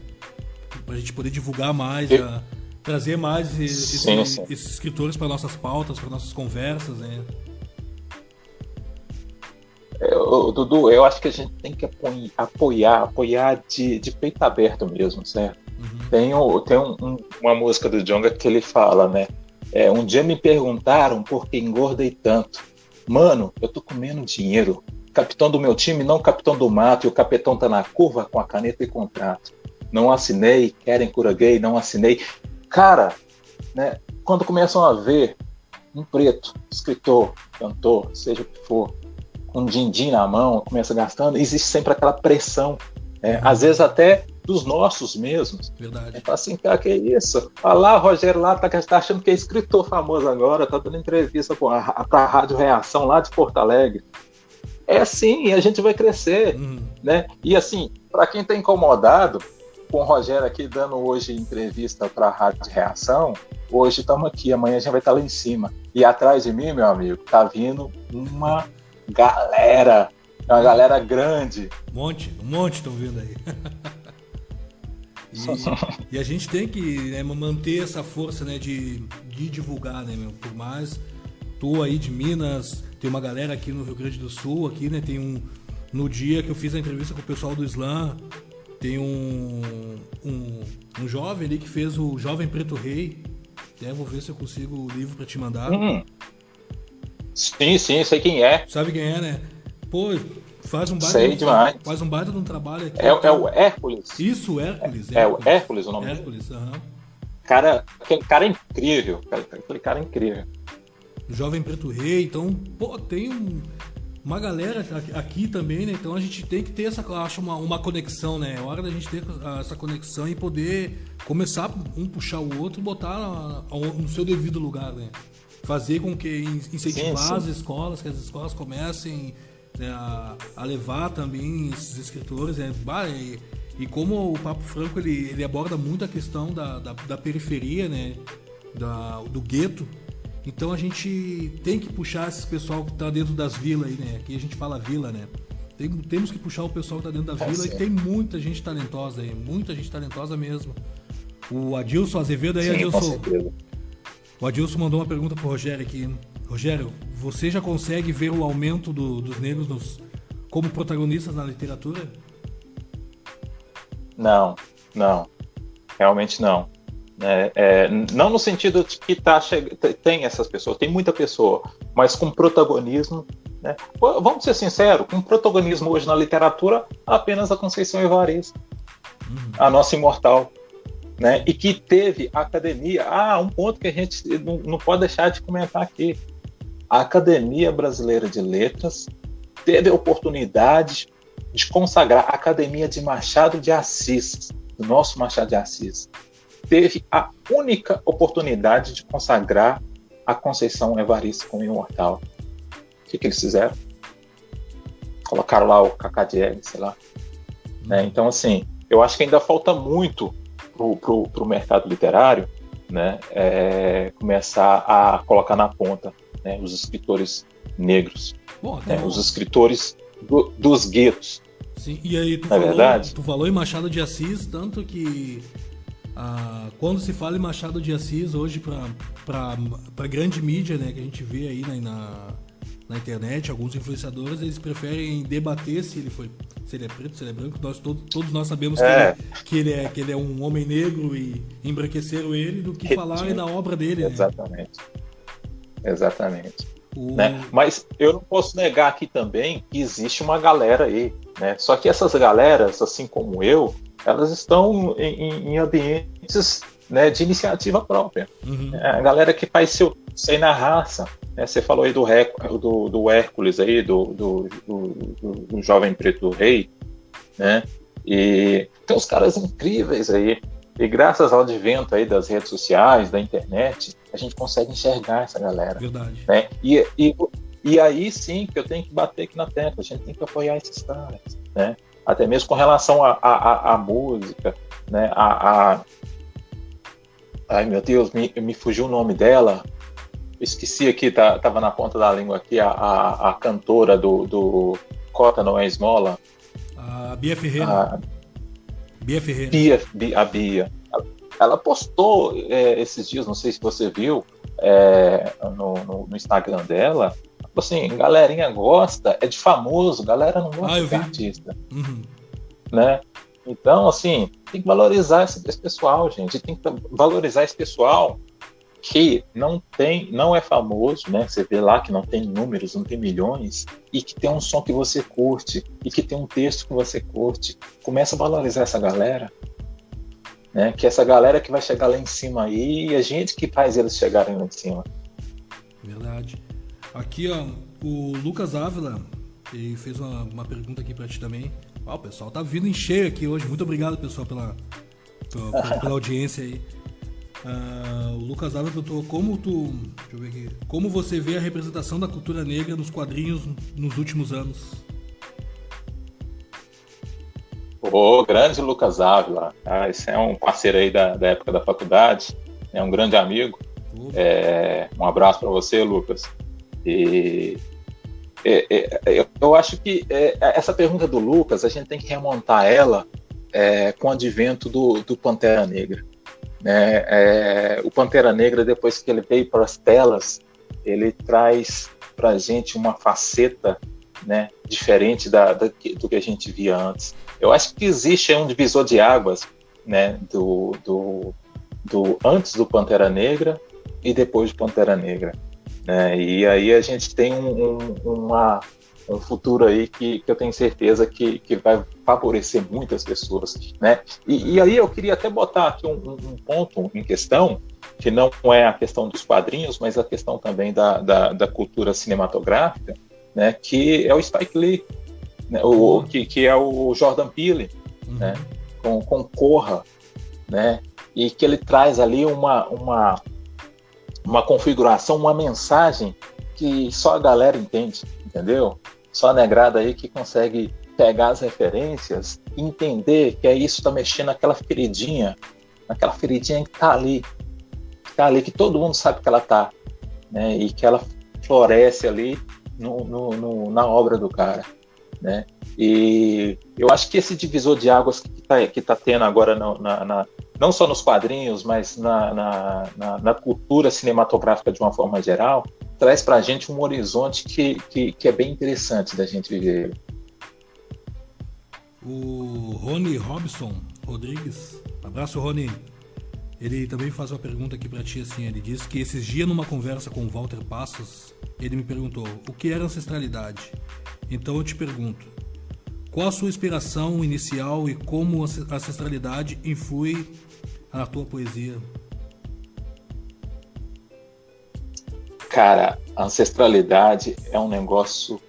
para a gente poder divulgar mais, uh, trazer mais esse, sim, sim. esses escritores para nossas pautas, para nossas conversas, né? Eu, Dudu, eu acho que a gente tem que apoiar, apoiar de, de peito aberto mesmo, certo? Uhum. Tem, tem um, um, uma música do Jonga que ele fala, né? É, um dia me perguntaram por que engordei tanto. Mano, eu tô comendo dinheiro. Capitão do meu time, não capitão do mato, e o capitão tá na curva com a caneta e contrato. Não assinei, querem cura gay, não assinei. Cara, né, quando começam a ver um preto, escritor, cantor, seja o que for, com um din-din na mão, começa gastando, existe sempre aquela pressão. Né? Às vezes até dos nossos mesmos. Verdade. É assim, cara, que é isso? Olha lá, Rogério lá tá, tá achando que é escritor famoso agora, tá dando entrevista para a Rádio Reação lá de Porto Alegre. É assim, e a gente vai crescer, uhum. né? E assim, para quem tá incomodado com o Rogério aqui dando hoje entrevista para a Rádio Reação, hoje estamos aqui, amanhã a gente vai estar tá lá em cima. E atrás de mim, meu amigo, tá vindo uma galera, uma galera grande. Um monte, um monte estão vindo aí. E, e, a gente tem que né, manter essa força né, de, de divulgar, né, meu? Por mais tô aí de Minas, tem uma galera aqui no Rio Grande do Sul, aqui, né? Tem um. No dia que eu fiz a entrevista com o pessoal do Slam, tem um, um, um jovem ali que fez o Jovem Preto Rei. Até vou ver se eu consigo o livro para te mandar. Hum. Sim, sim, sei quem é. Sabe quem é, né? Pô, Faz um baita, Sei demais. Faz um baita de um trabalho aqui. É, é o Hércules. Isso, Hércules. É, é o Hércules o nome Hércules, dele. Hércules, aham. Cara, aquele cara é incrível. Aquele cara é incrível. Jovem Preto Rei, então, pô, tem um, uma galera aqui também, né? Então a gente tem que ter essa, acho, uma, uma conexão, né? É hora da gente ter essa conexão e poder começar um puxar o outro botar no seu devido lugar, né? Fazer com que incentivar sim, sim. as escolas, que as escolas comecem né, a, a, levar também esses escritores. Né, e, e, como o Papo Franco ele, ele aborda muito a questão da, da, da periferia, né, da, do gueto, então a gente tem que puxar esse pessoal que está dentro das vilas aí, né? Aqui a gente fala vila, né? Tem, temos que puxar o pessoal que está dentro da vila é e tem muita gente talentosa aí, muita gente talentosa mesmo. O Adilson Azevedo aí, Sim, Adilson. O Adilson mandou uma pergunta pro Rogério aqui. Rogério, você já consegue ver o aumento do, dos negros nos, como protagonistas na literatura? Não, não, realmente não. É, é, não no sentido de que tá, tem essas pessoas, tem muita pessoa, mas com protagonismo. Né? Vamos ser sinceros, com protagonismo hoje na literatura, apenas a Conceição Evaristo, uhum. a nossa imortal. Né? E que teve a academia. Ah, um ponto que a gente não, não pode deixar de comentar aqui. A Academia Brasileira de Letras teve a oportunidade de consagrar a Academia de Machado de Assis, do nosso Machado de Assis teve a única oportunidade de consagrar a Conceição Evaristo como imortal. O que, que eles fizeram? Colocaram lá o Cacadiel, sei lá. Né? Então, assim, eu acho que ainda falta muito para o mercado literário né? É, começar a colocar na ponta né? os escritores negros, Bom, né? os escritores do, dos guetos. Sim, e aí tu, é falou, verdade? tu falou em Machado de Assis, tanto que ah, quando se fala em Machado de Assis, hoje para a grande mídia né, que a gente vê aí na, na internet, alguns influenciadores, eles preferem debater se ele foi se ele é preto, se ele é branco. Nós, todos, todos nós sabemos é. que, ele, que, ele é, que ele é um homem negro e embranqueceram ele do que falar na obra dele. Exatamente. Né? Exatamente. O... Né? Mas eu não posso negar aqui também que existe uma galera aí, né? Só que essas galeras, assim como eu, elas estão em, em ambientes né, de iniciativa própria. Uhum. É, a galera que faz seu sei na raça. Né? Você falou aí do, do, do Hércules aí, do, do, do, do jovem preto do rei, né? E tem uns caras incríveis aí. E graças ao advento aí das redes sociais, da internet, a gente consegue enxergar essa galera. Verdade. Né? E, e, e aí sim que eu tenho que bater aqui na tecla, a gente tem que apoiar esses caras, né? Até mesmo com relação à música, né? A, a, ai meu Deus, me, me fugiu o nome dela. Esqueci aqui, tá, tava na ponta da língua aqui, a, a, a cantora do, do Cota Não É Esmola. A Bia Ferreira. A, Bia Ferreira. Bia, a Bia. Ela postou é, esses dias, não sei se você viu, é, no, no, no Instagram dela, assim, galerinha gosta, é de famoso, galera não gosta ah, de artista. Uhum. Né? Então, assim, tem que valorizar esse, esse, pessoal, gente. Tem que valorizar esse pessoal que não tem, não é famoso, né? Você vê lá que não tem números, não tem milhões, e que tem um som que você curte, e que tem um texto que você curte. Começa a valorizar essa galera, né? Que essa galera que vai chegar lá em cima aí, e a gente que faz eles chegarem lá em cima. Verdade. Aqui, ó, o Lucas Ávila ele fez uma, uma pergunta aqui para ti também. Ó, o pessoal tá vindo em cheio aqui hoje. Muito obrigado, pessoal, pela, pela, pela audiência aí. Uh, o Lucas Ávila perguntou como tu. Deixa eu ver aqui. Como você vê a representação da cultura negra nos quadrinhos nos últimos anos? O grande Lucas Ávila. Ah, esse é um parceiro aí da, da época da faculdade. É um grande amigo. É, um abraço para você, Lucas. E é, é, eu acho que é, essa pergunta do Lucas, a gente tem que remontar ela é, com o advento do, do Pantera Negra. Né? É, o Pantera Negra, depois que ele veio para as telas, ele traz para a gente uma faceta né, diferente da, da, do que a gente via antes. Eu acho que existe um divisor de águas né, do, do, do antes do Pantera Negra e depois do Pantera Negra. Né? E aí a gente tem um, um, uma, um futuro aí que, que eu tenho certeza que, que vai favorecer muitas pessoas. Né? E, e aí eu queria até botar aqui um, um, ponto em questão, que não é a questão dos quadrinhos, mas a questão também da, da, da cultura cinematográfica, né? que é o Spike Lee, né? o, uhum. que, que é o Jordan Peele, uhum. né? com, com Corra, né? e que ele traz ali uma, uma, uma configuração, uma mensagem que só a galera entende, entendeu? Só a negrada aí que consegue pegar as referências e entender que é isso está mexendo naquela feridinha, naquela feridinha que está ali, que tá ali, que todo mundo sabe que ela está, né? E que ela floresce ali no, no, no, na obra do cara, né? E eu acho que esse divisor de águas que está que tá tendo agora na, na, não só nos quadrinhos, mas na, na, na, na cultura cinematográfica de uma forma geral, traz para a gente um horizonte que, que, que, é bem interessante da gente viver. O Rony Robson Rodrigues, abraço Rony. Ele também faz uma pergunta aqui para ti assim, ele diz que esses dias numa conversa com o Walter Passos, ele me perguntou o que era ancestralidade. Então eu te pergunto, qual a sua inspiração inicial e como a ancestralidade influi na tua poesia? Cara, a ancestralidade é um negócio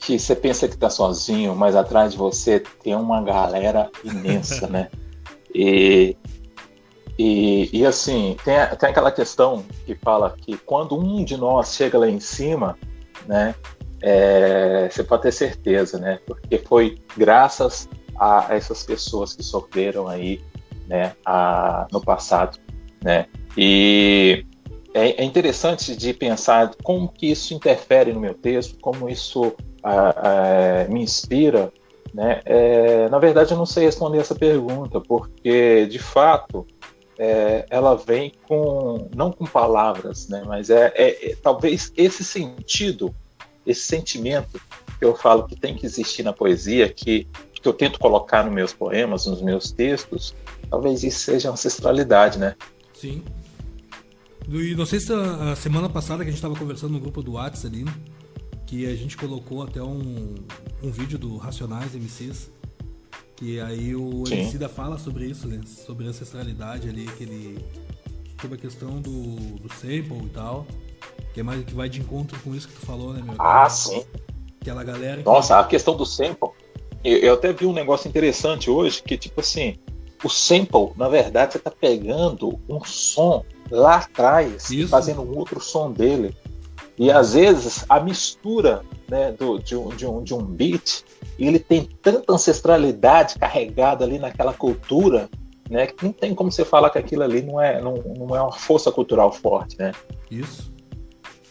que você pensa que está sozinho, mas atrás de você tem uma galera imensa, né? E e, e assim, tem, tem aquela questão que fala que quando um de nós chega lá em cima, né, é, você pode ter certeza, né, porque foi graças a essas pessoas que sofreram aí, né, a, no passado, né, e é, é, interessante de pensar como que isso interfere no meu texto, como isso a, a, me inspira, né, é, na verdade eu não sei responder essa pergunta, porque de fato é, ela vem com não com palavras, né, mas é, é, é, talvez esse sentido, esse sentimento que eu falo que tem que existir na poesia, que, que eu tento colocar nos meus poemas, nos meus textos, talvez isso seja ancestralidade, né? Sim. E não sei se a, semana passada que a gente estava conversando no grupo do WhatsApp ali, que a gente colocou até um, um vídeo do Racionais MCs que aí o Emicida fala sobre isso, né? Sobre a ancestralidade ali, que ele. Sobre a questão do, do sample e tal. Que é mais que vai de encontro com isso que tu falou, né, meu? Ah, sim. Aquela galera. Nossa, que... a questão do sample. Eu, eu até vi um negócio interessante hoje, que tipo assim, o sample, na verdade, você tá pegando um som lá atrás, Isso. fazendo um outro som dele. E às vezes a mistura né, do, de, um, de, um, de um beat, ele tem tanta ancestralidade carregada ali naquela cultura, né, que não tem como você falar que aquilo ali não é, não, não é uma força cultural forte, né? Isso.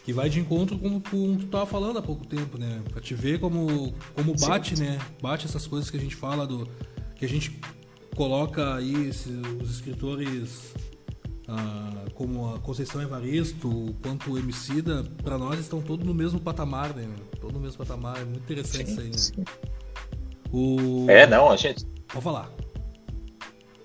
Que vai de encontro com o que tu estava falando há pouco tempo, né? Pra te ver como, como bate, Sim. né? Bate essas coisas que a gente fala do. que a gente coloca aí esses, os escritores ah, como a Conceição Evaristo, quanto o Emicida, para nós estão todos no mesmo patamar, né? Todo no mesmo patamar, é muito interessante sim, isso aí, né? O... É, não, a gente. Pode falar.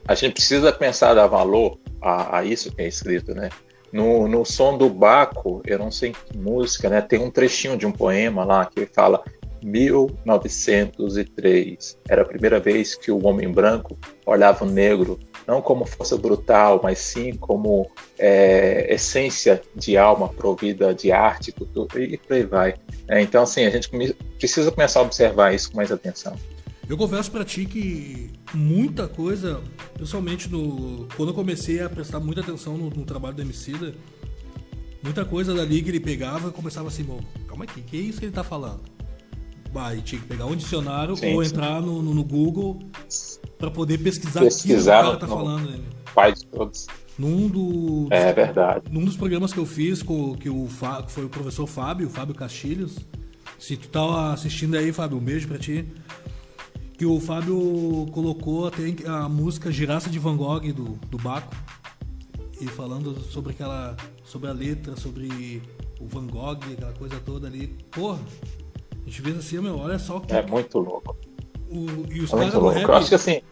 A gente precisa pensar dar valor a, a isso que é escrito, né? No, no som do Baco, eu não sei que música, né? Tem um trechinho de um poema lá que fala 1903. Era a primeira vez que o homem branco olhava o negro não como força brutal, mas sim como é, essência de alma provida de arte cultura, e por aí vai. É, então, assim, a gente precisa começar a observar isso com mais atenção. Eu confesso para ti que muita coisa, principalmente no, quando eu comecei a prestar muita atenção no, no trabalho do Emicida, muita coisa dali que ele pegava começava assim, calma aqui, que é isso que ele tá falando? Vai, tinha que pegar um dicionário sim, ou sim. entrar no, no, no Google para poder pesquisar, pesquisar aquilo que o cara tá falando. Né? Pai de todos. Num do, é verdade. Num dos programas que eu fiz com que o foi o professor Fábio, Fábio Castilhos. Se tu tá assistindo aí, Fábio, um beijo para ti. Que o Fábio colocou até a música Giraça de Van Gogh do, do Baco. E falando sobre aquela. sobre a letra, sobre o Van Gogh, aquela coisa toda ali. Porra, a gente vê assim, meu, olha só que. É muito louco. O, e os é caras do rap. Eu acho que assim.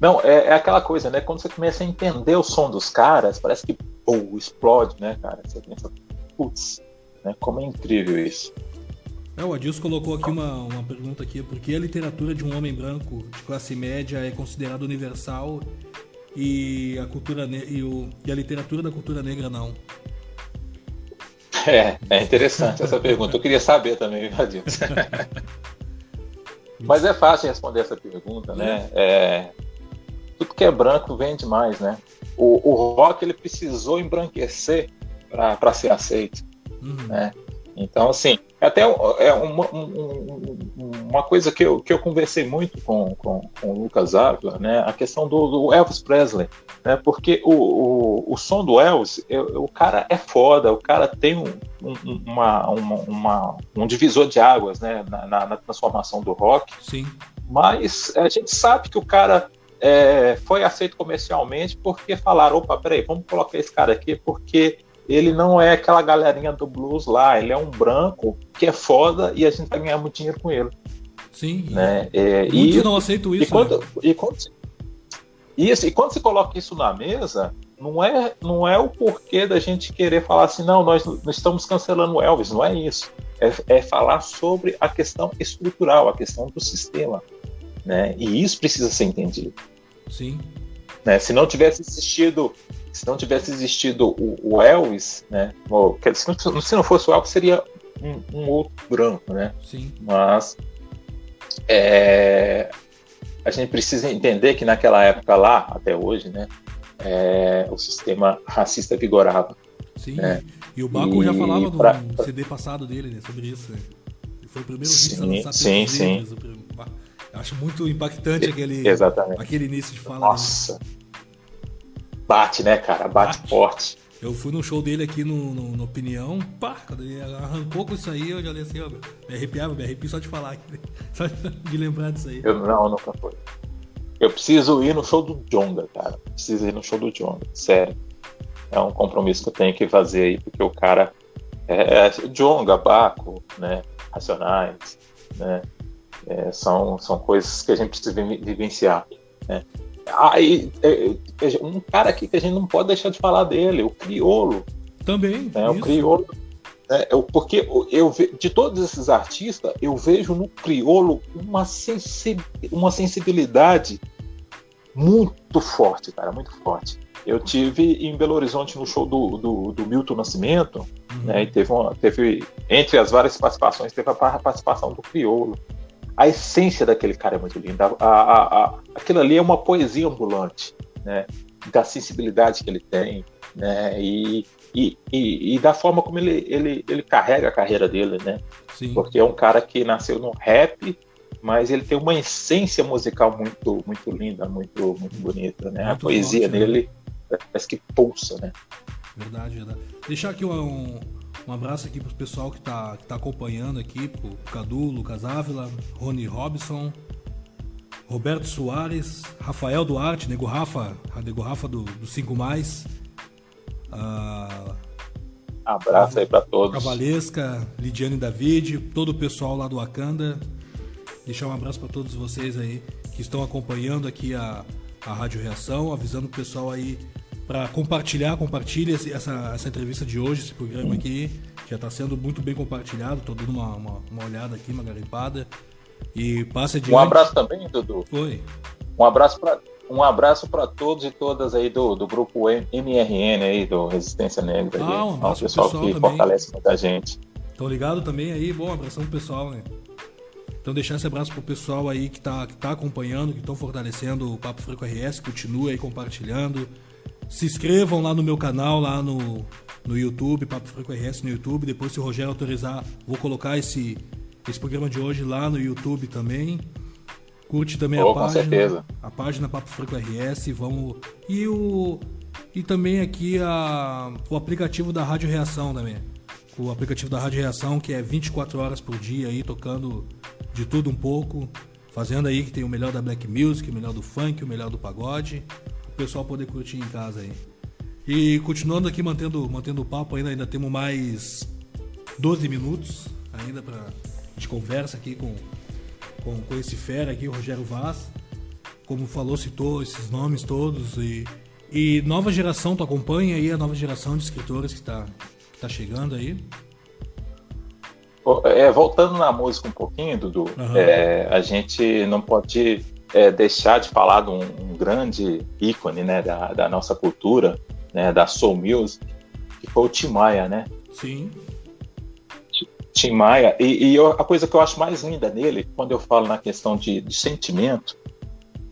Não, é, é, aquela coisa, né? Quando você começa a entender o som dos caras, parece que pô, explode, né, cara? Você pensa, putz, né? Como é incrível isso. É, o Adilson colocou aqui uma, uma pergunta aqui, por que a literatura de um homem branco de classe média é considerada universal e a cultura e, o, e a literatura da cultura negra não? É, é interessante essa pergunta. Eu queria saber também, Adilson. Mas é fácil responder essa pergunta, né? É, tudo que é branco vende mais, né? O, o rock ele precisou embranquecer para ser aceito, uhum. né? Então, assim, é até é uma, um, uma coisa que eu, que eu conversei muito com, com, com o Lucas Ávila, né? A questão do, do Elvis Presley, né? Porque o, o, o som do Elvis, eu, o cara é foda, o cara tem um, um, uma, uma, uma, um divisor de águas, né? Na, na, na transformação do rock. Sim. Mas a gente sabe que o cara é, foi aceito comercialmente porque falaram, opa, peraí, vamos colocar esse cara aqui porque ele não é aquela galerinha do blues lá, ele é um branco que é foda e a gente vai ganhar muito dinheiro com ele. Sim. Né? É, e, não aceitam isso. E quando, né? e, quando, e quando se coloca isso na mesa, não é, não é o porquê da gente querer falar assim, não, nós não estamos cancelando o Elvis, não é isso. É, é falar sobre a questão estrutural, a questão do sistema. Né? E isso precisa ser entendido. Sim. Né? Se não tivesse existido, se não tivesse existido o, o Elvis, né? se, não, se não fosse o Elvis, seria um, um outro branco, né? Sim. Mas é, a gente precisa entender que naquela época lá, até hoje, né? É, o sistema racista vigorava. Sim. Né? E o Baco e já falava no pra... CD passado dele, né, sobre isso. Né? Foi o primeiro sim, a lançar sim, sim. Acho muito impactante aquele, Exatamente. aquele início de fala. Nossa. Dele. Bate, né, cara? Bate, Bate, forte. Eu fui no show dele aqui no, no, no Opinião, pá, quando ele arrancou com isso aí, eu já li assim, ó, me arrepiava, me arrepio só de falar, só de lembrar disso aí. Eu, não, nunca foi. Eu preciso ir no show do Jonga, cara. Preciso ir no show do Jonga, sério. É um compromisso que eu tenho que fazer aí, porque o cara é, é Jonga, Baco, né, Racionais, né, é, são, são coisas que a gente precisa vivenciar. Né? Aí, é, é, um cara aqui que a gente não pode deixar de falar dele, o Criolo. Também. Né? O Criolo. É, porque eu, de todos esses artistas, eu vejo no Criolo uma, sensi uma sensibilidade muito forte, cara, muito forte. Eu tive em Belo Horizonte no show do, do, do Milton Nascimento, uhum. né, e teve, uma, teve, entre as várias participações, teve a participação do Criolo a essência daquele cara é muito linda. A, a, a, aquilo ali é uma poesia ambulante, né? Da sensibilidade que ele tem, né? E, e, e, e da forma como ele, ele, ele carrega a carreira dele, né? Sim. Porque é um cara que nasceu no rap, mas ele tem uma essência musical muito, muito linda, muito, muito bonita, né? Muito a poesia forte, né? dele né? parece que pulsa, né? Verdade, verdade. Deixar aqui um, um abraço aqui pro pessoal que tá, que tá acompanhando aqui, pro Cadu, Lucas Ávila, Rony Robson, Roberto Soares, Rafael Duarte, Nego Rafa, a Nego Rafa do, do 5 Mais. Uh, Abraço aí para todos. A Valesca, Lidiane David, todo o pessoal lá do Wakanda. Deixar um abraço para todos vocês aí que estão acompanhando aqui a, a Rádio Reação, avisando o pessoal aí para compartilhar, compartilhe essa, essa entrevista de hoje, esse programa aqui. Já está sendo muito bem compartilhado, estou dando uma, uma, uma, olhada aqui, uma garimpada. E passe adiante. Um abraço também, Dudu. Oi. Um abraço para um abraço para todos e todas aí do, do grupo MRN aí, do Resistência Negra. Ah, um abraço pessoal, pessoal que também. fortalece muita gente. Estão ligados também aí? Bom, abração pro pessoal, né? Então deixar esse abraço pro pessoal aí que tá, que tá acompanhando, que estão fortalecendo o Papo Freco RS, continue aí compartilhando. Se inscrevam lá no meu canal, lá no, no YouTube, Papo Franco RS no YouTube. Depois, se o Rogério autorizar, vou colocar esse, esse programa de hoje lá no YouTube também. Curte também oh, a página. Certeza. A página Papo Franco RS. Vamos. E o. E também aqui a, o aplicativo da Rádio Reação também. O aplicativo da Rádio Reação, que é 24 horas por dia aí, tocando de tudo um pouco. Fazendo aí que tem o melhor da Black Music, o melhor do funk, o melhor do pagode pessoal poder curtir em casa aí. E continuando aqui, mantendo, mantendo o papo ainda, ainda temos mais 12 minutos ainda para de conversa aqui com, com, com esse fera aqui, o Rogério Vaz. Como falou, citou esses nomes todos e, e nova geração, tu acompanha aí a nova geração de escritores que está que tá chegando aí? É, voltando na música um pouquinho, Dudu, uhum. é, a gente não pode é, deixar de falar de um, um, grande ícone né, da, da nossa cultura, né, da soul music, que foi o Tim Maia, né? Sim. Tim Maia, e, e eu, a coisa que eu acho mais linda nele, quando eu falo na questão de, de sentimento,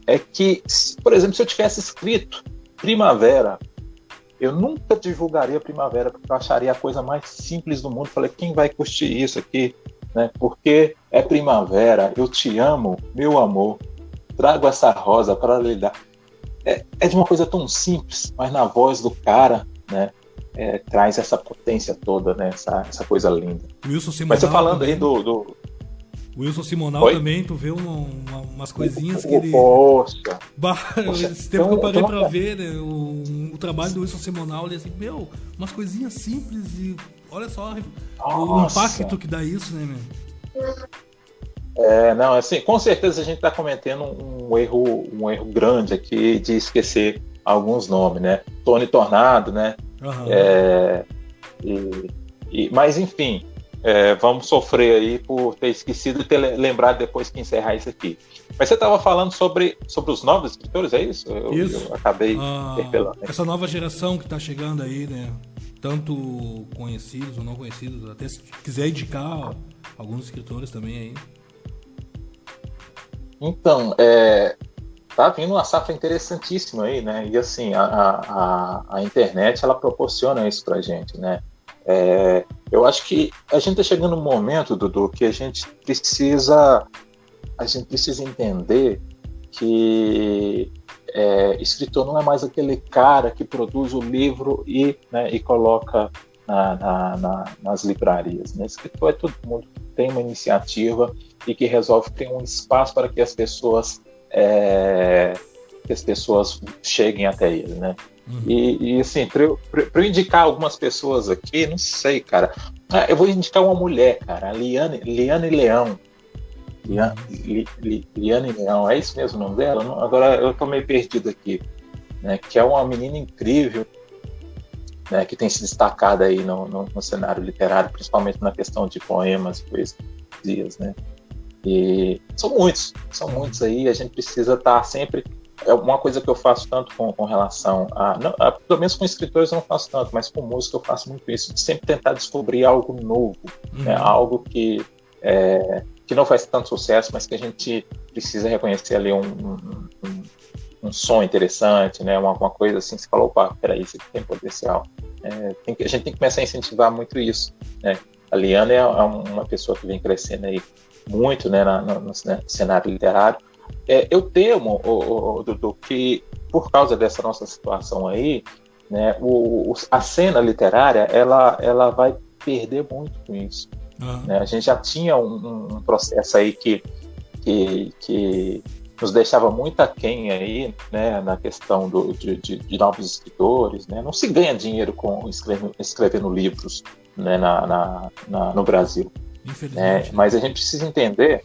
é que, por exemplo, se eu tivesse escrito Primavera, eu nunca divulgaria Primavera, porque eu acharia a coisa mais simples do mundo. Falei, quem vai curtir isso aqui? Né? Porque é primavera, eu te amo, meu amor, trago essa rosa para lhe dar. É, é, de uma coisa tão simples, mas na voz do cara, né, é, traz essa potência toda, né, essa, essa coisa linda. Wilson mas você falando também. aí do, do, Wilson Simonal Oi? também, tu vê uma, uma, umas coisinhas que ele. Poxa! Bah, esse tempo que eu parei pra ver né, o, o, trabalho do Wilson Simonal, ele assim, meu, umas coisinhas simples e olha só Nossa. o impacto que dá isso, né, meu? É, não, assim, com certeza a gente está cometendo um erro, um erro grande aqui de esquecer alguns nomes, né? Tony Tornado, né? Uhum. É, e, e, mas enfim, é, vamos sofrer aí por ter esquecido e ter lembrado depois que encerrar isso aqui. Mas você estava falando sobre, sobre os novos escritores, é isso? Eu, isso. eu acabei ah, interpelando. Essa nova geração que está chegando aí, né? Tanto conhecidos ou não conhecidos, até se quiser indicar alguns escritores também aí. Então, é, tá vindo uma safra interessantíssima aí, né? E assim, a, a, a internet ela proporciona isso pra gente, né? É, eu acho que a gente está chegando num momento, Dudu, que a gente precisa a gente precisa entender que é, escritor não é mais aquele cara que produz o livro e, né, e coloca na, na, na, nas livrarias. Né? Escritor é todo mundo que tem uma iniciativa e que resolve ter um espaço para que as pessoas é, que as pessoas cheguem até ele, né? Uhum. E, e, assim, para eu, eu, indicar algumas pessoas aqui, não sei, cara. Ah, eu vou indicar uma mulher, cara, a Liane, Liane Leão. Liane, Li, Li, Liane Leão, é isso mesmo o nome dela? Agora eu tô meio perdido aqui. Né? Que é uma menina incrível, né, que tem se destacado aí no, no, no, cenário literário, principalmente na questão de poemas, poesias, né? E são muitos, são muitos aí, a gente precisa estar sempre. É uma coisa que eu faço tanto com, com relação a, não, a, Pelo menos com escritores eu não faço tanto, mas com música eu faço muito isso, de sempre tentar descobrir algo novo, né, uhum. né, algo que, é, que não faz tanto sucesso, mas que a gente precisa reconhecer ali um, um, um um som interessante, né? Uma, uma coisa assim, você falou, opa, peraí, isso aqui tem potencial. É, tem que, a gente tem que começar a incentivar muito isso, né? A Liana é, é uma pessoa que vem crescendo aí muito, né, na, no, no, cenário literário. É, eu temo, o, o, Dudu, que por causa dessa nossa situação aí, né, o, a cena literária, ela, ela vai perder muito com isso. Uhum. Né? A gente já tinha um, um processo aí que, que, que nos deixava muito aquém aí, né, na questão do, de, de, de, novos escritores, né? Não se ganha dinheiro com escrevendo, escrevendo livros, né, na, na, na no Brasil. Né? Mas a gente precisa entender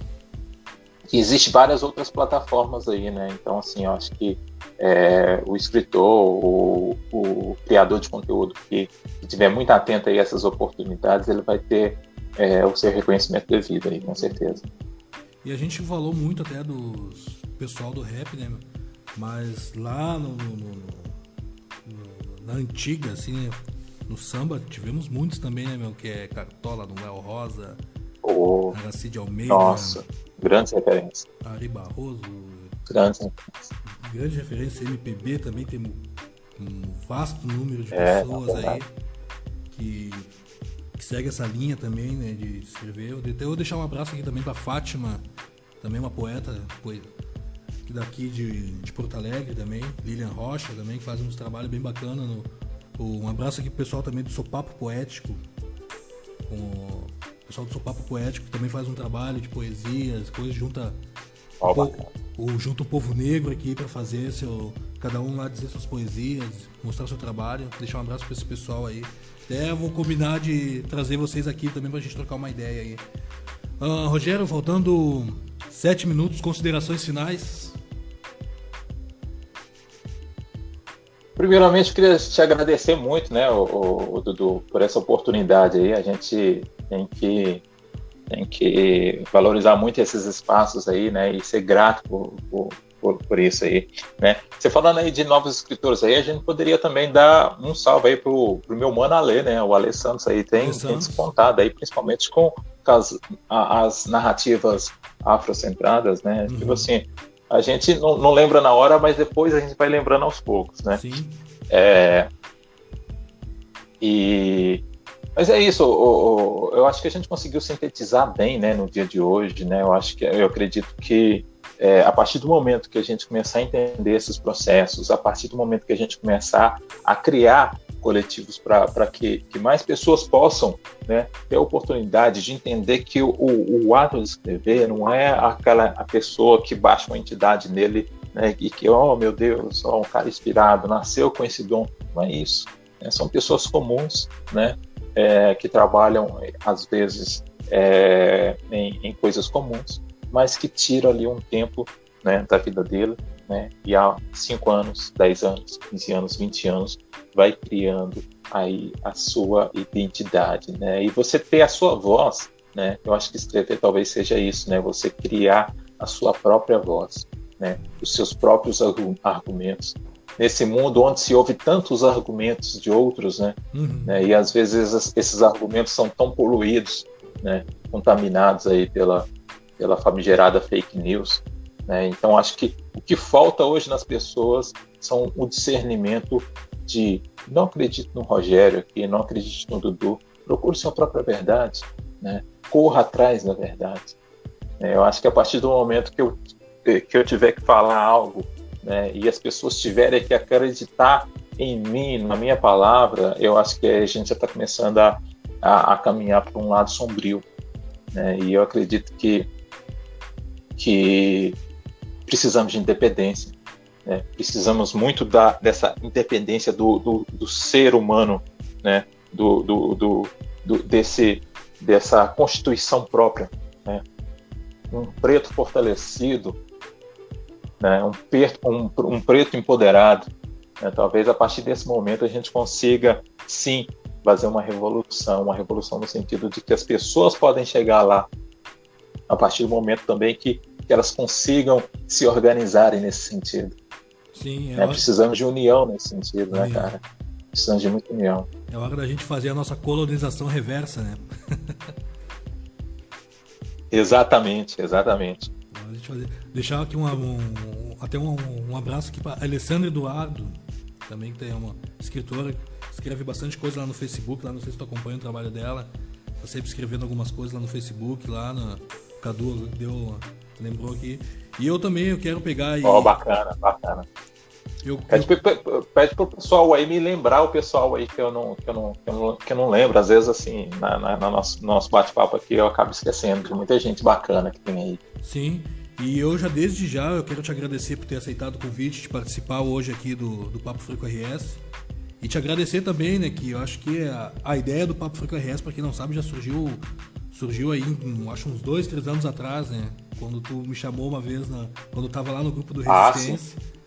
que existe várias outras plataformas aí, né? Então, assim, eu acho que é, o escritor, o, o, criador de conteúdo que, estiver muito atento aí a essas oportunidades, ele vai ter é, o seu reconhecimento devido aí, com certeza. E a gente falou muito até dos pessoal do rap, né? Mas lá no, no, no, no na antiga, assim, né? no samba, tivemos muitos também, né, meu? Que é Cartola, Noel Rosa, oh, Aracide Almeida. Nossa, grandes referências. Ari Barroso. Grandes referências. Grande referência MPB também tem um vasto número de é, pessoas aí que, que segue essa linha também, né, de escrever. Eu vou deixar um abraço aqui também para Fátima, também uma poeta, daqui de, de Porto Alegre também, Lilian Rocha também, que faz uns trabalhos bem bacana. No, um abraço aqui pro pessoal também do Sopapo Poético. Com o pessoal do Sopapo Poético que também faz um trabalho de poesias, coisas, junta, o, o, junta o povo negro aqui para fazer seu. Cada um lá dizer suas poesias, mostrar seu trabalho. Deixar um abraço para esse pessoal aí. Até vou combinar de trazer vocês aqui também pra gente trocar uma ideia aí. Uh, Rogério, faltando sete minutos, considerações finais. Primeiramente, queria te agradecer muito, né, o, o, Dudu, por essa oportunidade aí. A gente tem que, tem que valorizar muito esses espaços aí, né, e ser grato por, por, por, por isso aí, né. Você falando aí de novos escritores aí, a gente poderia também dar um salve aí pro, pro meu mano Ale, né, o Ale Santos aí, tem, tem despontado aí, principalmente com as, as narrativas afrocentradas, né, tipo uhum. tipo assim, a gente não, não, lembra na hora, mas depois a gente vai lembrando aos poucos, né? Sim. É, e mas é isso, o, o, eu acho que a gente conseguiu sintetizar bem, né, no dia de hoje, né? Eu acho que eu acredito que é, a partir do momento que a gente começar a entender esses processos, a partir do momento que a gente começar a criar coletivos para que, que mais pessoas possam né, ter a oportunidade de entender que o, o, o, ato de escrever não é aquela a pessoa que baixa uma entidade nele né, e que, oh meu Deus, oh, um cara inspirado, nasceu com esse dom. Não é isso. Né? São pessoas comuns né, é, que trabalham, às vezes, é, em, em coisas comuns, mas que tiram ali um tempo né, da vida dele né? E há 5 anos, 10 anos, 15 anos, 20 anos, vai criando aí a sua identidade, né? E você ter a sua voz, né? Eu acho que escrever talvez seja isso, né? Você criar a sua própria voz, né? Os seus próprios argumentos. Nesse mundo onde se ouve tantos argumentos de outros, né? Uhum. né? E às vezes esses argumentos são tão poluídos, né? Contaminados aí pela pela famigerada fake news, né? Então, acho que o que falta hoje nas pessoas são o discernimento de não acredite no Rogério aqui, não acredite no Dudu, procure sua própria verdade, né? corra atrás da verdade. É, eu acho que a partir do momento que eu, que eu tiver que falar algo né, e as pessoas tiverem que acreditar em mim, na minha palavra, eu acho que a gente já está começando a, a, a caminhar para um lado sombrio. Né? E eu acredito que, que precisamos de independência. Né? Precisamos muito da, dessa independência do, do, do ser humano, né? do, do, do, do, desse, dessa constituição própria. Né? Um preto fortalecido, né? um, um, um preto empoderado. Né? Talvez a partir desse momento a gente consiga, sim, fazer uma revolução, uma revolução no sentido de que as pessoas podem chegar lá a partir do momento também que que elas consigam se organizarem nesse sentido. Sim, é né? Precisamos de união nesse sentido, né, cara? Precisamos de muita união. É hora da gente fazer a nossa colonização reversa, né? exatamente, exatamente. Fazer... Deixar aqui uma, um, até um, um abraço aqui para Alessandra Eduardo, também que tem uma escritora, escreve bastante coisa lá no Facebook, lá não sei se tu acompanha o trabalho dela, tá sempre escrevendo algumas coisas lá no Facebook, lá no Cadu deu lembrou aqui. E eu também eu quero pegar aí. Ó, oh, bacana, bacana. Eu, pede, eu... pede pro pessoal aí me lembrar o pessoal aí que eu não, que eu não, que eu não, que eu não lembro. Às vezes, assim, na, na, na nosso, nosso bate-papo aqui, eu acabo esquecendo de muita gente bacana que tem aí. Sim. E eu já, desde já, eu quero te agradecer por ter aceitado o convite de participar hoje aqui do, do Papo Frico RS. E te agradecer também, né, que eu acho que a, a ideia do Papo Frico RS, para quem não sabe, já surgiu surgiu aí, acho uns dois, três anos atrás, né? Quando tu me chamou uma vez, na, quando eu tava lá no grupo do ah, Resistência. Ah,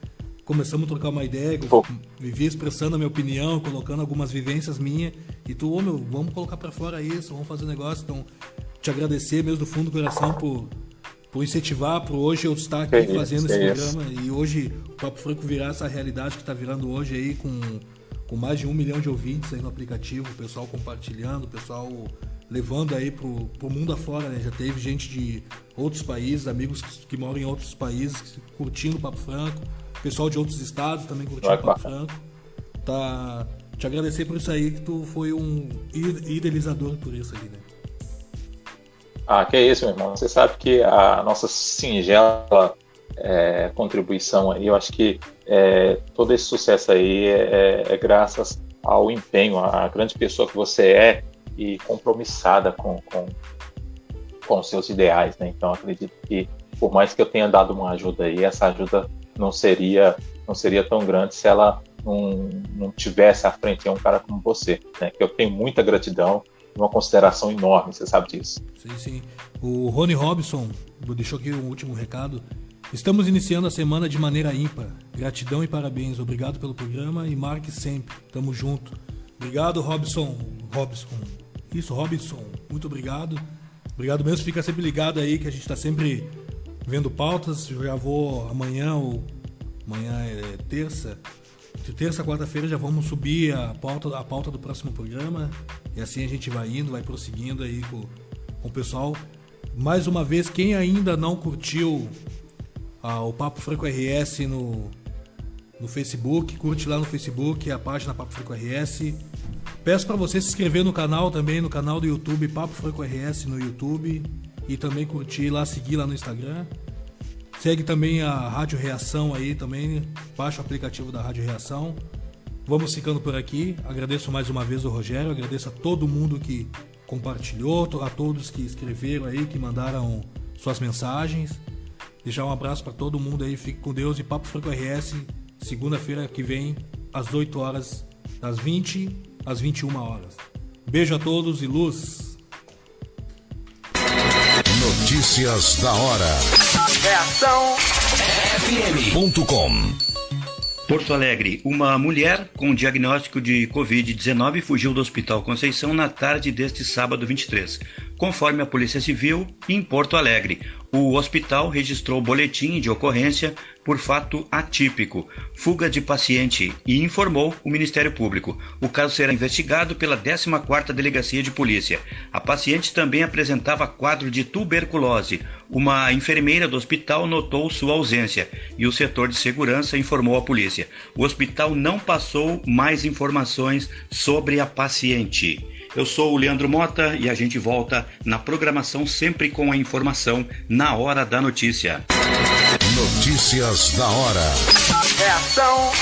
começamos a trocar uma ideia, eu vivia expressando a minha opinião, colocando algumas vivências minhas. E tu, ô oh, meu, vamos colocar para fora isso, vamos fazer um negócio. Então, te agradecer mesmo do fundo do coração por, por incentivar, por hoje eu estar aqui que fazendo isso, esse programa. Isso. E hoje o Papo Franco virar essa realidade que está virando hoje aí com, com mais de um milhão de ouvintes aí no aplicativo, o pessoal compartilhando, o pessoal levando aí pro, pro mundo afora, né? Já teve gente de outros países, amigos que, que moram em outros países curtindo o Papo Franco, pessoal de outros estados também curtindo o Papo Franco. Tá, te agradecer por isso aí, que tu foi um idealizador por isso aí, né? Ah, que é isso, meu irmão. Você sabe que a nossa singela é, contribuição aí, eu acho que é, todo esse sucesso aí é, é, é graças ao empenho, à grande pessoa que você é, e compromissada com, com, com seus ideais, né? Então acredito que por mais que eu tenha dado uma ajuda aí, essa ajuda não seria não seria tão grande se ela não, não tivesse à frente um cara como você, né? Que eu tenho muita gratidão uma consideração enorme, você sabe disso. Sim, sim. O Rony Robson deixou aqui um último recado. Estamos iniciando a semana de maneira ímpar. Gratidão e parabéns. Obrigado pelo programa e marque sempre. Tamo junto. Obrigado, Robson. Robson. Isso, Robinson, muito obrigado. Obrigado mesmo, fica sempre ligado aí que a gente está sempre vendo pautas. Já vou amanhã, ou amanhã é terça. De terça quarta-feira já vamos subir a pauta, a pauta do próximo programa. E assim a gente vai indo, vai prosseguindo aí com, com o pessoal. Mais uma vez, quem ainda não curtiu ah, o Papo Franco RS no, no Facebook, curte lá no Facebook a página Papo Franco RS. Peço para você se inscrever no canal também, no canal do YouTube Papo Franco RS no YouTube e também curtir lá, seguir lá no Instagram. Segue também a Rádio Reação aí também, baixa o aplicativo da Rádio Reação. Vamos ficando por aqui. Agradeço mais uma vez o Rogério, agradeço a todo mundo que compartilhou, a todos que escreveram aí, que mandaram suas mensagens. Deixar um abraço para todo mundo aí, fique com Deus e Papo Franco RS, segunda-feira que vem, às 8 horas, das 20 às 21 horas. Beijo a todos e luz! Notícias da hora. Reação FM.com Porto Alegre, uma mulher com diagnóstico de Covid-19 fugiu do Hospital Conceição na tarde deste sábado 23. Conforme a Polícia Civil, em Porto Alegre, o hospital registrou boletim de ocorrência por fato atípico, fuga de paciente, e informou o Ministério Público. O caso será investigado pela 14ª Delegacia de Polícia. A paciente também apresentava quadro de tuberculose. Uma enfermeira do hospital notou sua ausência e o setor de segurança informou a polícia. O hospital não passou mais informações sobre a paciente. Eu sou o Leandro Mota e a gente volta na programação sempre com a informação na hora da notícia. Notícias da hora. Reação